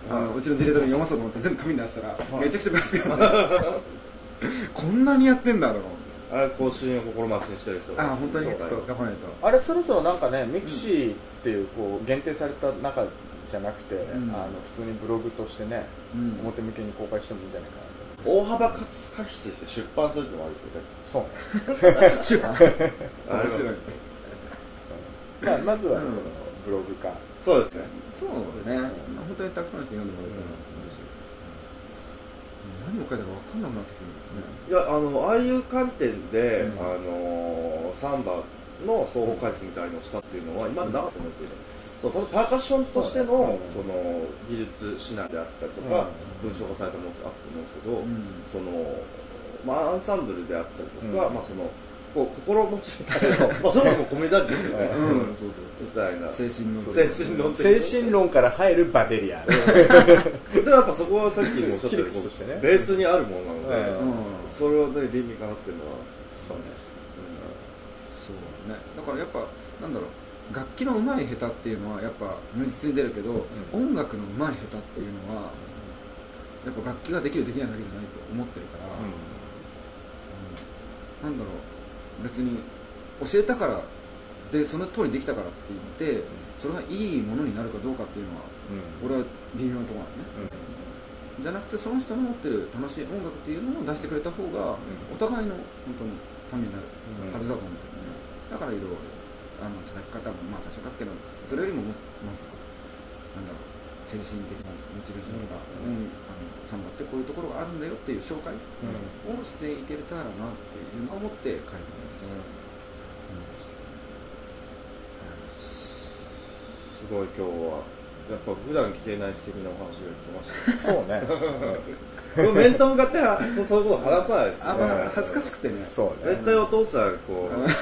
あのうちの自衛隊に読まそうと思って全部紙に出したらめちゃくちゃ分厚くなって こんなにやってんだと思ってあれ更新を心待ちにしてる人あ本当にちょっと頑張らないと。あれそろそろなんかねミクシーっていうこう限定された中じゃなくて、ん。あの普通にブログとしてね、うん。表向けに公開してもいいんじゃないかなと。大幅かつ過失して出版するってのもあるんですよね。そう。ね手話面白い。まあ、まずはうん。そのブログ化、そうですね。そうだね。本当にたくさんの人に読んでもらえたら。と思うし何を書いたか分かんなくなってくるんいや、あの、ああいう観点で、うん。あの、サンバの総合解説みたいのをしたっていうのは、今までなかったんですよね。そのパーカッションとしての,、その技術指南であったりとか、文章化されたものってあったと思うんですけど、そのまあ、アンサンブルであったりとか、まあ、そのこう心持ちみたいなまあそれもコミュニティですよね、うん。そうみたいな。精神論。精神論的精神論から入るバテリア。でやっぱそこはさっきもおっしゃったようにねベースにあるものなので、うん。それをね倫理かなっていうのはそう。ね。そう。ねだからやっぱなんだろう楽器の上手い下手っていうのはやっぱ如実に出るけど、音楽の上手い下手っていうのはやっぱ楽器ができるできないだけじゃないと思ってるから、うん。なんだろう別に教えたからでその通りできたからって言ってそれがいいものになるかどうかっていうのは、俺は微妙なところなのね、じゃなくてその人の持ってる楽しい音楽っていうのを出してくれた方が、お互いの本当にためになるはずだと思うんだよね、だからいろいろあの叩き方もまあ多少かっけどそれよりももなんだろう精神的なモチベーションとか、うんあのサンバってこういうところがあるんだよっていう紹介をしていけれたらなっていうのを思って書いてます、すごい今日は。やっぱ普段聞けない素敵なお話が聞きました。そうね。面と向かってはそういうこと話さないですね。あまあ恥ずかしくてね。そうね。絶対お父さんこう、ね、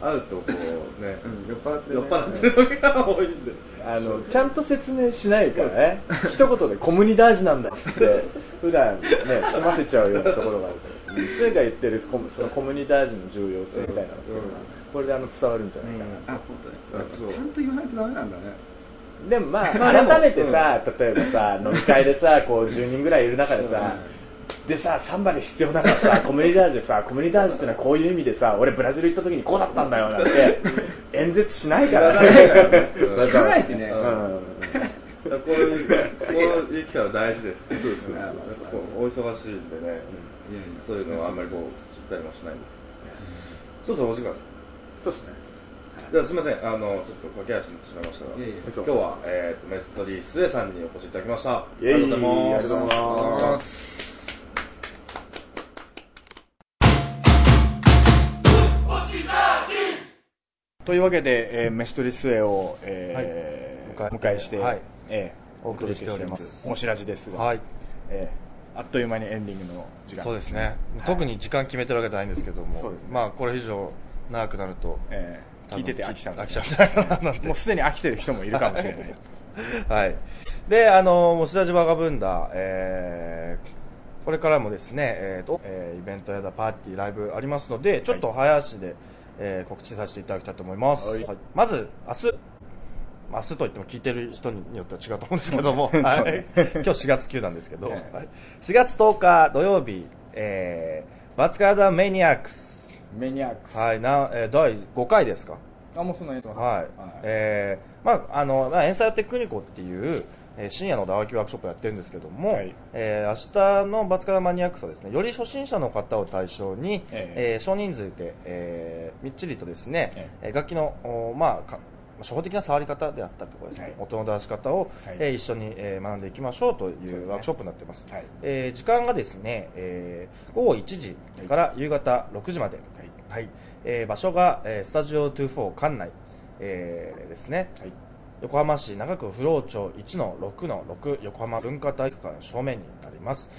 会うとこうね、うん、酔っ払って、ね、酔っ払ってる時が多いんで。あの、ちゃんと説明しないからね。一言でコムニダージなんだって、普段ね、済ませちゃうようなところがあるから。先生が言ってるコムそのコムニダージの重要性みたいなのっていうのは、これであの伝わるんじゃないかな。あ本当ねやっぱそうちゃんと言わないとダメなんだねでもまあ、ま あ改めてさ、例えばさ、飲み会でさ、こう10人ぐらいいる中でさ、でさ、サンバで必要なのはさ、コミュニダージュでさ、コミュニダージュってのはこういう意味でさ、俺ブラジル行った時にこうだったんだよなんて、演説しないからね。聞かないしね、うん。こういう、こういう機会は大事です。そうです。こうお忙しいんでね、いやいやそういうのはあんまりこう、聞いたりもしないんです。そろそろお時間です。そうですね。じゃあすみません、あの、ちょっと駆け足になってしまいましたが、いえいえ。今日は、えっ、と、メストリースエさんにお越しいただきました。ありがとうございます。というわけで、えーメストリスエを、えーはい。お迎えして、はい。えーお送りしております。お知らせですが、はい。えーあっという間にエンディングの時間。そうですね。はい。特に時間決めてるわけじゃないんですけども、ね。まあこれ以上長くなると、えー聞いてて飽きちゃうもうすでに飽きてる人もいるかもしれない。はい。で、あの、モスラジバガブンダ、えー、これからもですね、えーと、えーイベントやだパーティー、ライブありますので、ちょっと早足で、えー告知させていただきたいと思います。はい。はい。まず、明日、明日といっても聞いてる人によっては違うと思うんですけども、はい、今日4月9なんですけど、え えはい。4月10日土曜日、えー、バツカーダメニアックス、メニアックス。はい、なえー第5回ですか？あ、もうそんなやってますはい、えーまああのまあエンサイテクニコっていう、えー深夜の打楽器ワークショップやってるんですけども、はい。えー明日のバツカラマニアックスはですねより初心者の方を対象に、ええ。ー少人数で、えーみっちりとですね、ええ。ー楽器のおまあか初歩的な触り方であったりとかですね、はい。音の出し方を、はい。えー一緒に、えー学んでいきましょうというワークショップになっています。はい。えー時間がですね、えー午後1時から夕方6時まで、はい。えー場所が、えースタジオ24館内、えーですね、はい。横浜市中区不老町1の6の6横浜文化体育館正面になります、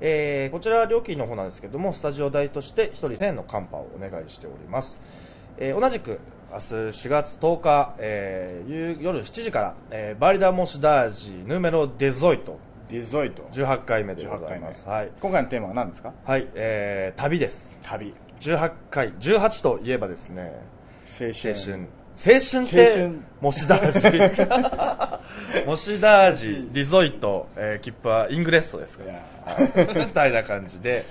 えーこちらは料金の方なんですけどもスタジオ代として1人1000円のカンパをお願いしております、えー同じく明日4月10日、えー夕夜7時から、えーバリダモシダージヌメロデゾイトディゾイト。18回目でご18回目ざいます。はい。今回のテーマは何ですか？はい、えー、旅です。旅。18回、18といえばですね、青春。青春。青春って、モシダージ。モシダージ、リゾイト、えー、切符はイングレッソですか。いや みたいな感じで、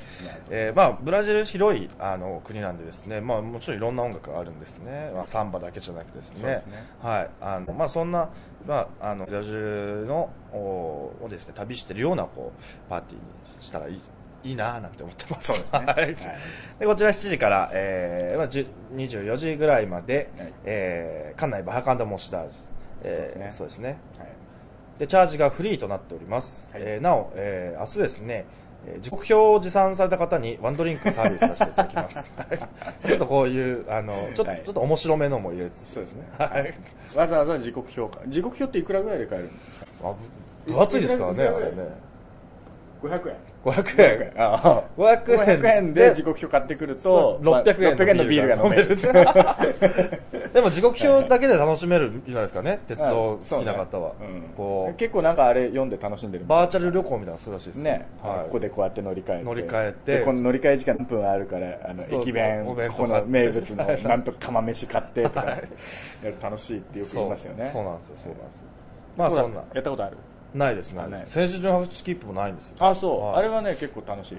えーまあ、ブラジル広いあの国なんでですね、まあ、もちろんいろんな音楽があるんですね、まあ、サンバだけじゃなくてですね。はい。あのまあ、そんな、まあ、あのブラジルのおをです、ね、旅してるようなこうパーティーにしたらいいいいなぁなんて思ってます。はい。はい。でこちら7時から、えーまあ、10 24時ぐらいまで、はい。えー館内バハカンダモシダージ、えーそうですね。はい。でチャージがフリーとなっております、はい。えーなお、えー明日ですね、えー時刻表を持参された方にワンドリンクサービスさせていただきます。はい。ちょっとこういう、あの、ちょっと、はい。ちょっと面白めのも入れつつそうですね。はい。わざわざ時刻表か時刻表っていくらぐらいで買えるんですか？分厚いですからね、あれね。500円500円。ああ。500円500円で時刻表買ってくるとそう600円600円のビールが飲める。でも時刻表だけで楽しめるんじゃないですかね、鉄道好きな方は。うん。こ結構なんかあれ読んで楽しんでる。う、バーチャル旅行みたいなのするらしいですね、はい、ここでこうやって乗り換えて。乗り換えて。でこの乗り換え時間何分あるからあの駅弁ここの名物のはい なんとか釜飯買ってとかやると楽しいってよく言いますよね。そう。なんですよ、そうなんですよ。まあそんな。やったことある？ないですね。あない。選手順発チキップもないんですよ。あそう、はい。あれはね結構楽しい、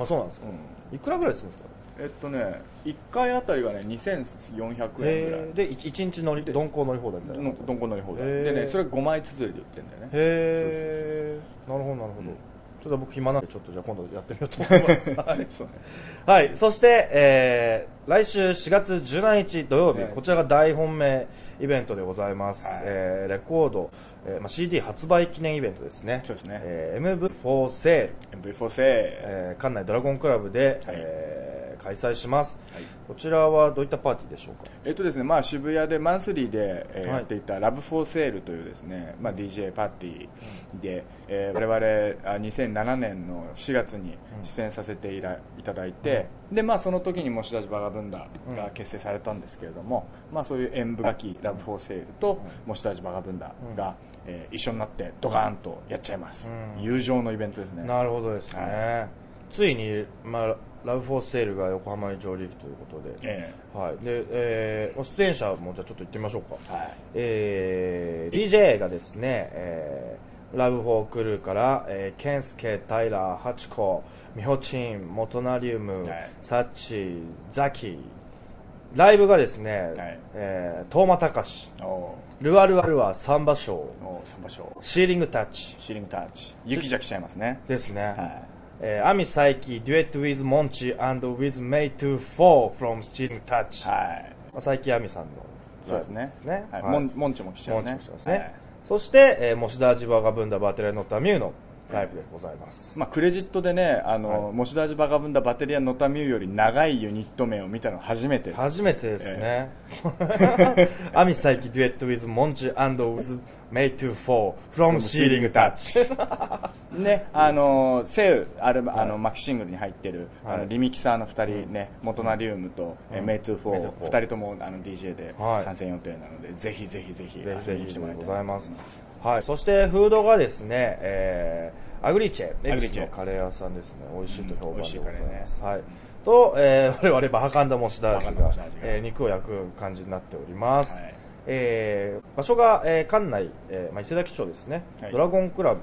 あ、そうなんですか。いくらぐらいするんですか？えっとね1回あたりがね2400円ぐらい。へー。で、一一日乗り、鈍行乗り放題みたいな。の。どんこ乗り放題。へー。でねそれ5枚綴りで売ってんだよね。へー。なるほど、なるほど。ちょっと僕暇なんで、ちょっとじゃあ今度やってみようと思います。はいそうね。はい、そして、えー来週4月17日土曜日、17日こちらが大本命イベントでございます。はい。えーレコード、えーまあ、CD 発売記念イベントですね。そうですね。えー MV4 セール、MV4 セえー館内ドラゴンクラブで、えー開催します、こちらはどういったパーティーでしょうか？えっとですね、まあ、渋谷でマンスリーで、えーはい。やっていたラブフォーセールというですね、まあ、DJ パーティーで、えー我々あ2007年の4月に出演させていらいただいて、でまあ、その時にモシダジバガブンダが結成されたんですけれども、まあ、そういう演舞楽器ラブフォーセールとモシダジバガブンダが、えー一緒になってドカーンとやっちゃいます、うん。友情のイベントですね。なるほどですね、はついに、まあ、ラブフォーセールが横浜に上陸ということで、えはい。でえー出演者もじゃあちょっと行ってみましょうか、はい。えー DJ がですね、えーラブフォークルーから、えーケンスケ、タイラー、ハチコ、ミホチン、モトナリウム、はい。サッチ、ザキ、ライブがですね、はい。えー、トーマタカシ、おルアルアルアサンバショー、サンバショー。シーリングタッチ。シーリングタッチ。雪じゃ来ちゃいますね。ですね。はい。えー、アミサイキ、デュエット with モンチ and with May to fall from Stealing Touch。はい。まあ、佐伯亜美さんの。そうですね。ね。はい。はい。モンも来ちゃうね。モンチもしてますね。はい。そして、えー、モシダージバガブンダバテレノタミューのライブでございます。まあ、クレジットでね、あの、はいモシダージバガブンダバテリアノタミューより長いユニット名を見たの初めて。初めてですね。アミサイキ、デュエット with モンチ and with May to fall from Touch。ね、あの、セウ、アルバ、あの、マキシングルに入ってる、あはいの、リミキサーの二人ね、モトナリウムと、えうんメイトゥフォ May ー to、二人とも、あの、DJ ではい参戦予定なので、ぜひぜひぜひ、遊びに来てもらいたいございます。はい。そして、フードがですね、えー、アグリチェ、エグリチェのカレー屋さんですね。美味しいと評判でございます。はい。と、えー、我々バハカンダモシダーカンダがモシダージが、えー肉を焼く感じになっております。はいえー、場所が、えー、館内、えー、まあ、伊勢崎町ですね、はい。ドラゴンクラブ。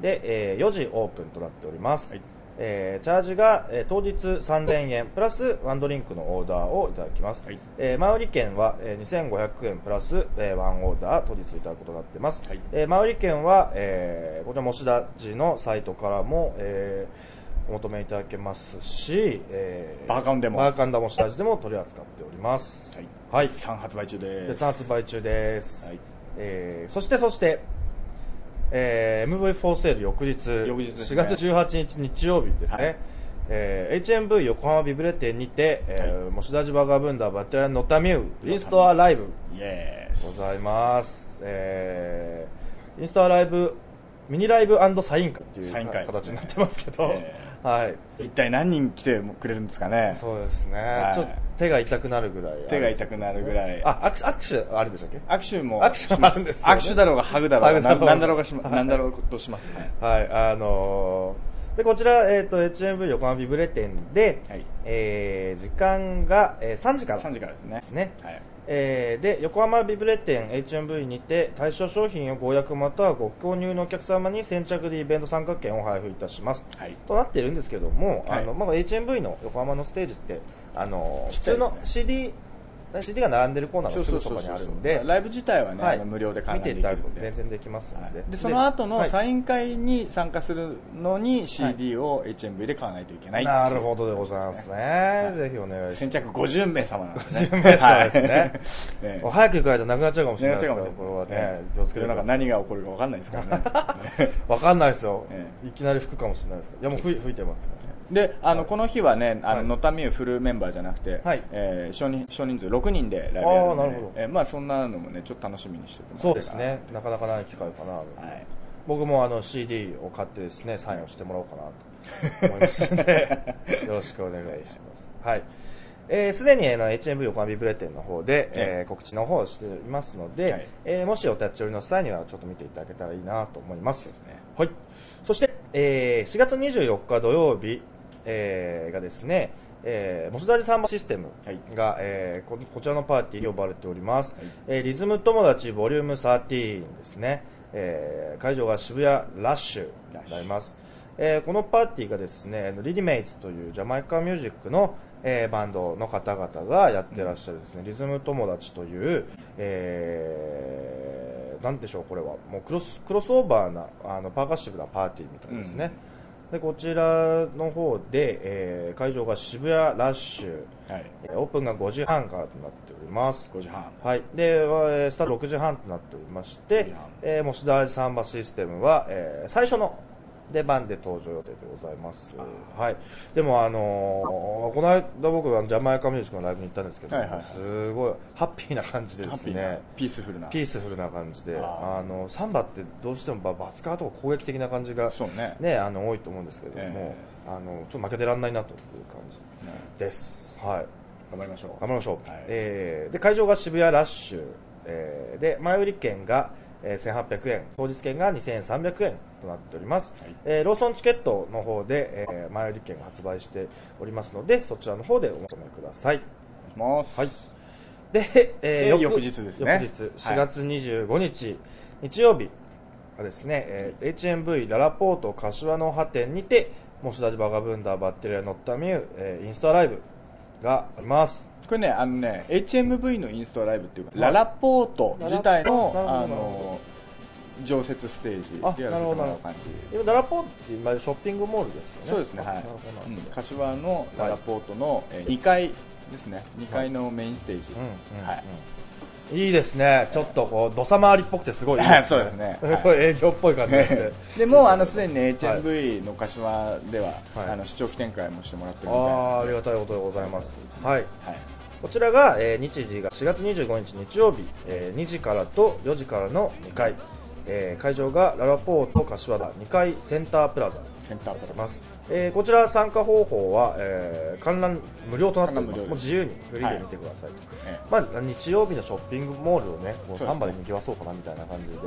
で、えー、4時オープンとなっております。はい。えーチャージが、えー当日3000円。プラスワンドリンクのオーダーをいただきます、はい。えー前売り券は、えー2500円。プラス、えーワンオーダー当日いただくことになっています、はい。えー前売り券は、えーこちらモシダジのサイトからも、えーお求めいただけますし、えーバーカンでも。バーカンダモシダジでも取り扱っております。はい。はい。絶賛発売中です。絶賛発売中です、はい。えーそしてそして、えー MV4 セール翌日翌日ね。4月18日日曜日ですね、はい。えー HMV 横浜ビブレ店にて、えーはモシダジバーガーブンダーバッテランノタミューインストアライブございます、えーインストアライブミニライブサイン会っていうサイン会ですね。形になってますけど、えはい。一体何人来てくれるんですかね？そうですね、はい。ちょっと手が痛くなるぐらい。手が痛くなるぐらい。あ握手握手あるでしたっけ？握手も握手もあるんですよね。握手だろうがハグだろうがハグだろうが。なだろうがしまはい。なんだろうとしますね。はい、あのーで、こちら、えっ、と、HMV 横浜ビブレ店で、はい。えー時間が、えー3時から3時からですね。ですね。はいえーで、横浜ビブレ店 HMV にて、対象商品をご予約またはご購入のお客様に先着でイベント参加券を配布いたします。はい。となっているんですけども、はい。あの、まあ、HMV の横浜のステージって、あの、普通の CD CD が並んでるコーナーのすぐそばにあるんでライブ自体はね、はい。無料で観見ていただく覧で。きるんで全然できますので。でその後はい。のサイン会に参加するのに CD を HMV で買わないといけないなるほどでございますね、ぜひお願いし先着50名様なんですね50名様ですね。はいねます早く行かないとなくなっちゃうかもしれないですからねこれはね気をつけてください。世の中何が起こるか分かんないですからね。わかんないですよ、えいきなり吹くかもしれないですけど。いやもう吹い吹いてますから。ねであのこの日はね、あはい。のノタミューフルメンバーじゃなくて、はい。えー少人少人数6人でライブやるのであーなるほど。えーまあ、そんなのもねちょっと楽しみにしてても。そうですね。なかなかない機会かな、はい。僕もあの CD を買ってですねサインをしてもらおうかなと思いますので よろしくお願いします。はい。えーすでにあの HMV 横浜ビブレ店の方で、えー告知の方をしていますので、はい。えーもしお立ち寄りの際にはちょっと見ていただけたらいいなと思います。はい、そして、えー4月24日土曜日、えーがですね、えー、モスダジサンバシステムが、えーここちらのパーティーに呼ばれております、えーリズム友達ボリューム13ですね、えー会場が渋谷ラッシュになります、えーこのパーティーがですねリディメイツというジャマイカミュージックの、えーバンドの方々がやってらっしゃるですね、リズム友達という、えーなんでしょうこれは。もうクロスクロスオーバーなあのパーカッシブなパーティーみたいですね、でこちらの方で、えー会場が渋谷ラッシュ、はい。えーオープンが5時半からとなっております。5時半。はい、で、えースタート6時半となっておりまして6時半、えー、モシダージサンバシステムは、えー最初の出番で登場予定でございます。はい。でもあのーこの間僕はジャマイカミュージックのライブに行ったんですけど、はいはいはい。すごいハッピーな感じでですね。ピースフルな。ピースフルな感じで、ああのサンバってどうしてもババツカーとか攻撃的な感じがね。ねあの多いと思うんですけども、えあのちょっと負けてらんないなという感じです。はい。頑張りましょう。頑張りましょう、はい。えーで会場が渋谷ラッシュ、えーで前売り券が、えー1800円。当日券が2300円となっております、はい。えーローソンチケットの方で、えー前売り券が発売しておりますのでそちらの方でお求めください。お願いします。はい。で、えーで翌日ですね。翌日4月25日、日曜日はですね、えー HMV ララポート柏の葉店にてモシダジバガブンダーバッテリアノッタミュー、えーインスタライブがあります。これねあのね HMV のインストライブっていうか、ララポート自体のあの常設ステージあでやらせてもらう感じ今ララポートって今ショッピングモールですよね。そうですねはい。うん。柏のララポートのえー2階ですね。2階のメインステージ、うんうん。はいいいですね。ちょっとこう土佐回りっぽくてすごいい いですね。そうですね。はい。営業っぽい感じで でもうあのすでにねはい HMV の柏では、はい。あの視聴記展会もしてもらってるのでああありがたいことでございます。はい。はい。こちらが、えー日時が4月25日日曜日、えー2時からと4時からの2回、えー会場がララポート柏田2階センタープラザ。センタープラスます、えーこちら参加方法は、えー観覧無料となっております。もう自由にフリーで見てください、えまあ、日曜日のショッピングモールをねもうそうですね。サンバでにぎわそうかなみたいな感じで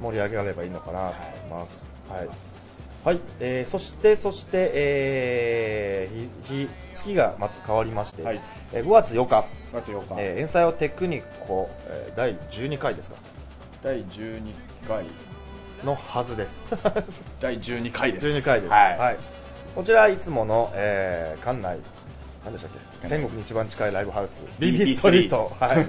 盛り上げられればいいのかなと思います。はい、はい。えーそしてそして、えー日日月がまた変わりまして、はい。えー5月8日。え月8日、えー、遠征テクニコ、えー第12回ですか。第12回。のはずです。第12回です。12回です、はいこちらいつもの、えー館内何でしたっけ？天国に一番近いライブハウス。BB ストリート、はい、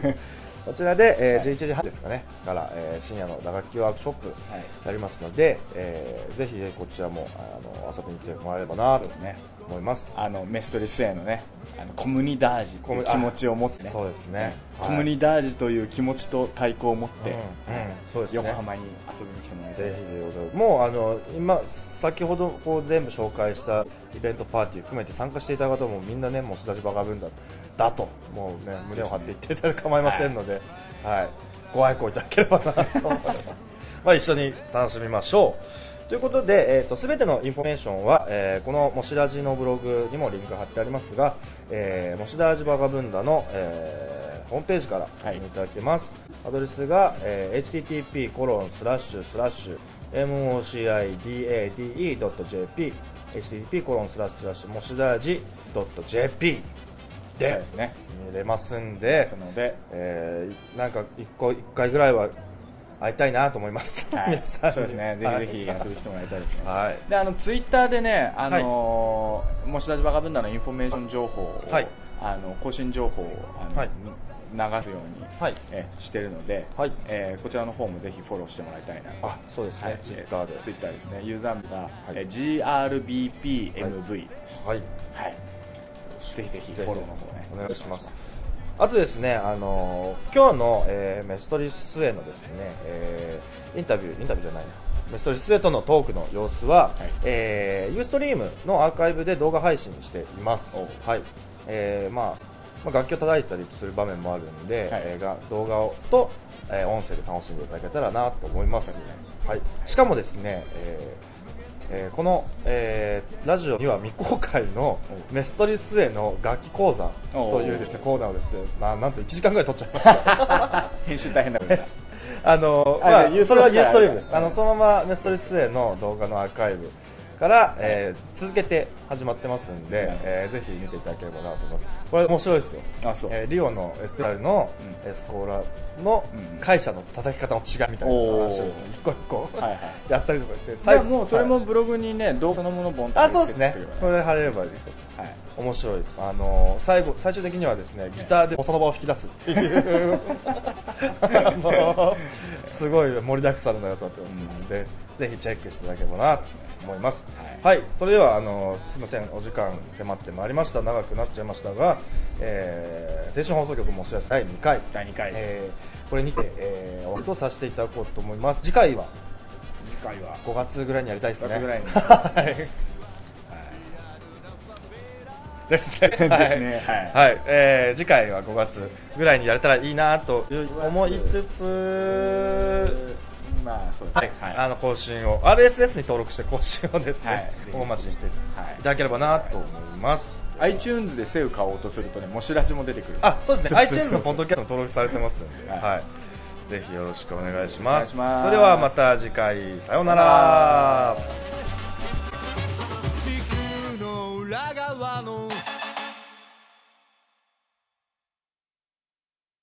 こちらで、えー11時半ですかねから、えー深夜の打楽器ワークショップはいやりますので、えーぜひ、ね、こちらもあの遊びに来てもらえればなとね。思います。あのメストレスへのねあのコムニダージという気持ちを持ってね。そうですね。コムニダージという気持ちと対抗を持って、うんうん。そうですね。横浜に遊びに来てもらいたい。ぜひもうあの今先ほどこう全部紹介したイベントパーティー含めて参加していただ方もみんなねモシダージバガブンダだともうね胸を張って言っていただいて構いませんので、はい、ご愛顧いただければなと思います。まあ一緒に楽しみましょう。ということで、えー、と全てのインフォメーションは、えーこのもしラジのブログにもリンク貼ってありますが、えー、もしラジバガブンダの、えーホームページからご覧いただけます、アドレスが、えー http コロンスラッシュスラッシュ mocidade.jp http コロンスラッシュスラッシュもしだじ .jp でですね。見れますんでので、えーなんか一個一回ぐらいは会いたいなと思います、はい。皆さんに。そうですね。ぜひぜひはい遊びに来てもらいたいですね、はい。であのツイッターでね、あのーもしラジバガブンダのインフォメーション情報を、はい。あの更新情報をあの、はい。流すように、はい。えしてるので、はい。えーこちらの方もぜひフォローしてもらいたいなと。あそうですね、はい。ツイッターでツイッターですね。ユーザー名が、い。えー GRBPMV はい。はいぜひぜひフォローの方ねお願いしますあとですね、あのー今日の、えーメストリスウェイのですね、えーインタビュー、インタビューじゃないな、メストリスウェイとのトークの様子は、はいえーユーストリームのアーカイブで動画配信しています。はい。えーまあ、まあ、楽器を叩いたりする場面もあるんで、はいえーが動画をと、えー音声で楽しんでいただけたらなと思います。はい。しかもですね、えーえーこの、えーラジオには未公開のメストリスウェイの楽器講座というですねコーナーをですね、まあ、なんと1時間ぐらい撮っちゃいました。編集大変だから あの、あまあそれはユーストリームです。はいあの、そのままメストリスウェイの動画のアーカイブから、えー続けて始まってますんで、はいえーぜひ見ていただければなと思います。これ面白いですよ。あそう。えーリオのエステラルの、うん。エスコーラのうん会社の叩き方の違いみたいな話をですね、一個一個はいはい。やったりとかして、じゃあもうそれもはい。ブログにね動画そのものボンとあ、そうですね。つけてくれ。ばこれ貼れればいいです。はい。面白いです。あの最後最終的にはですねギターでボサノバを弾き出すっていう。すごい盛りだくさんのやつだってますので、ぜひチェックしていただければなと思います。はい、それではあのすみません。お時間迫ってまいりました。長くなっちゃいましたが、えー、青春放送局もお知らせ。第2回。第2回。えーこれにて、えー、おとさせていただこうと思います。次回は？次回は。5月ぐらいにやりたいですね。5月ぐらいに。はい。ですね。ですね。はい。はい。えー次回は5月ぐらいにやれたらいいなと思いつつ、まあそうですはい。ね。はい。あの更新を。RSS に登録して更新をですね、はい。お待ちにしていはい。ただければなと思います。iTunes でセウ買おうとするとねもしらじも出てくる。あ、そうですね。そうそうそう。iTunes のポッドキャスト登録されてますんで、はい。はい。ぜひよろしくお願いします。お願いします。それではまた次回、さようなら。地球の裏側の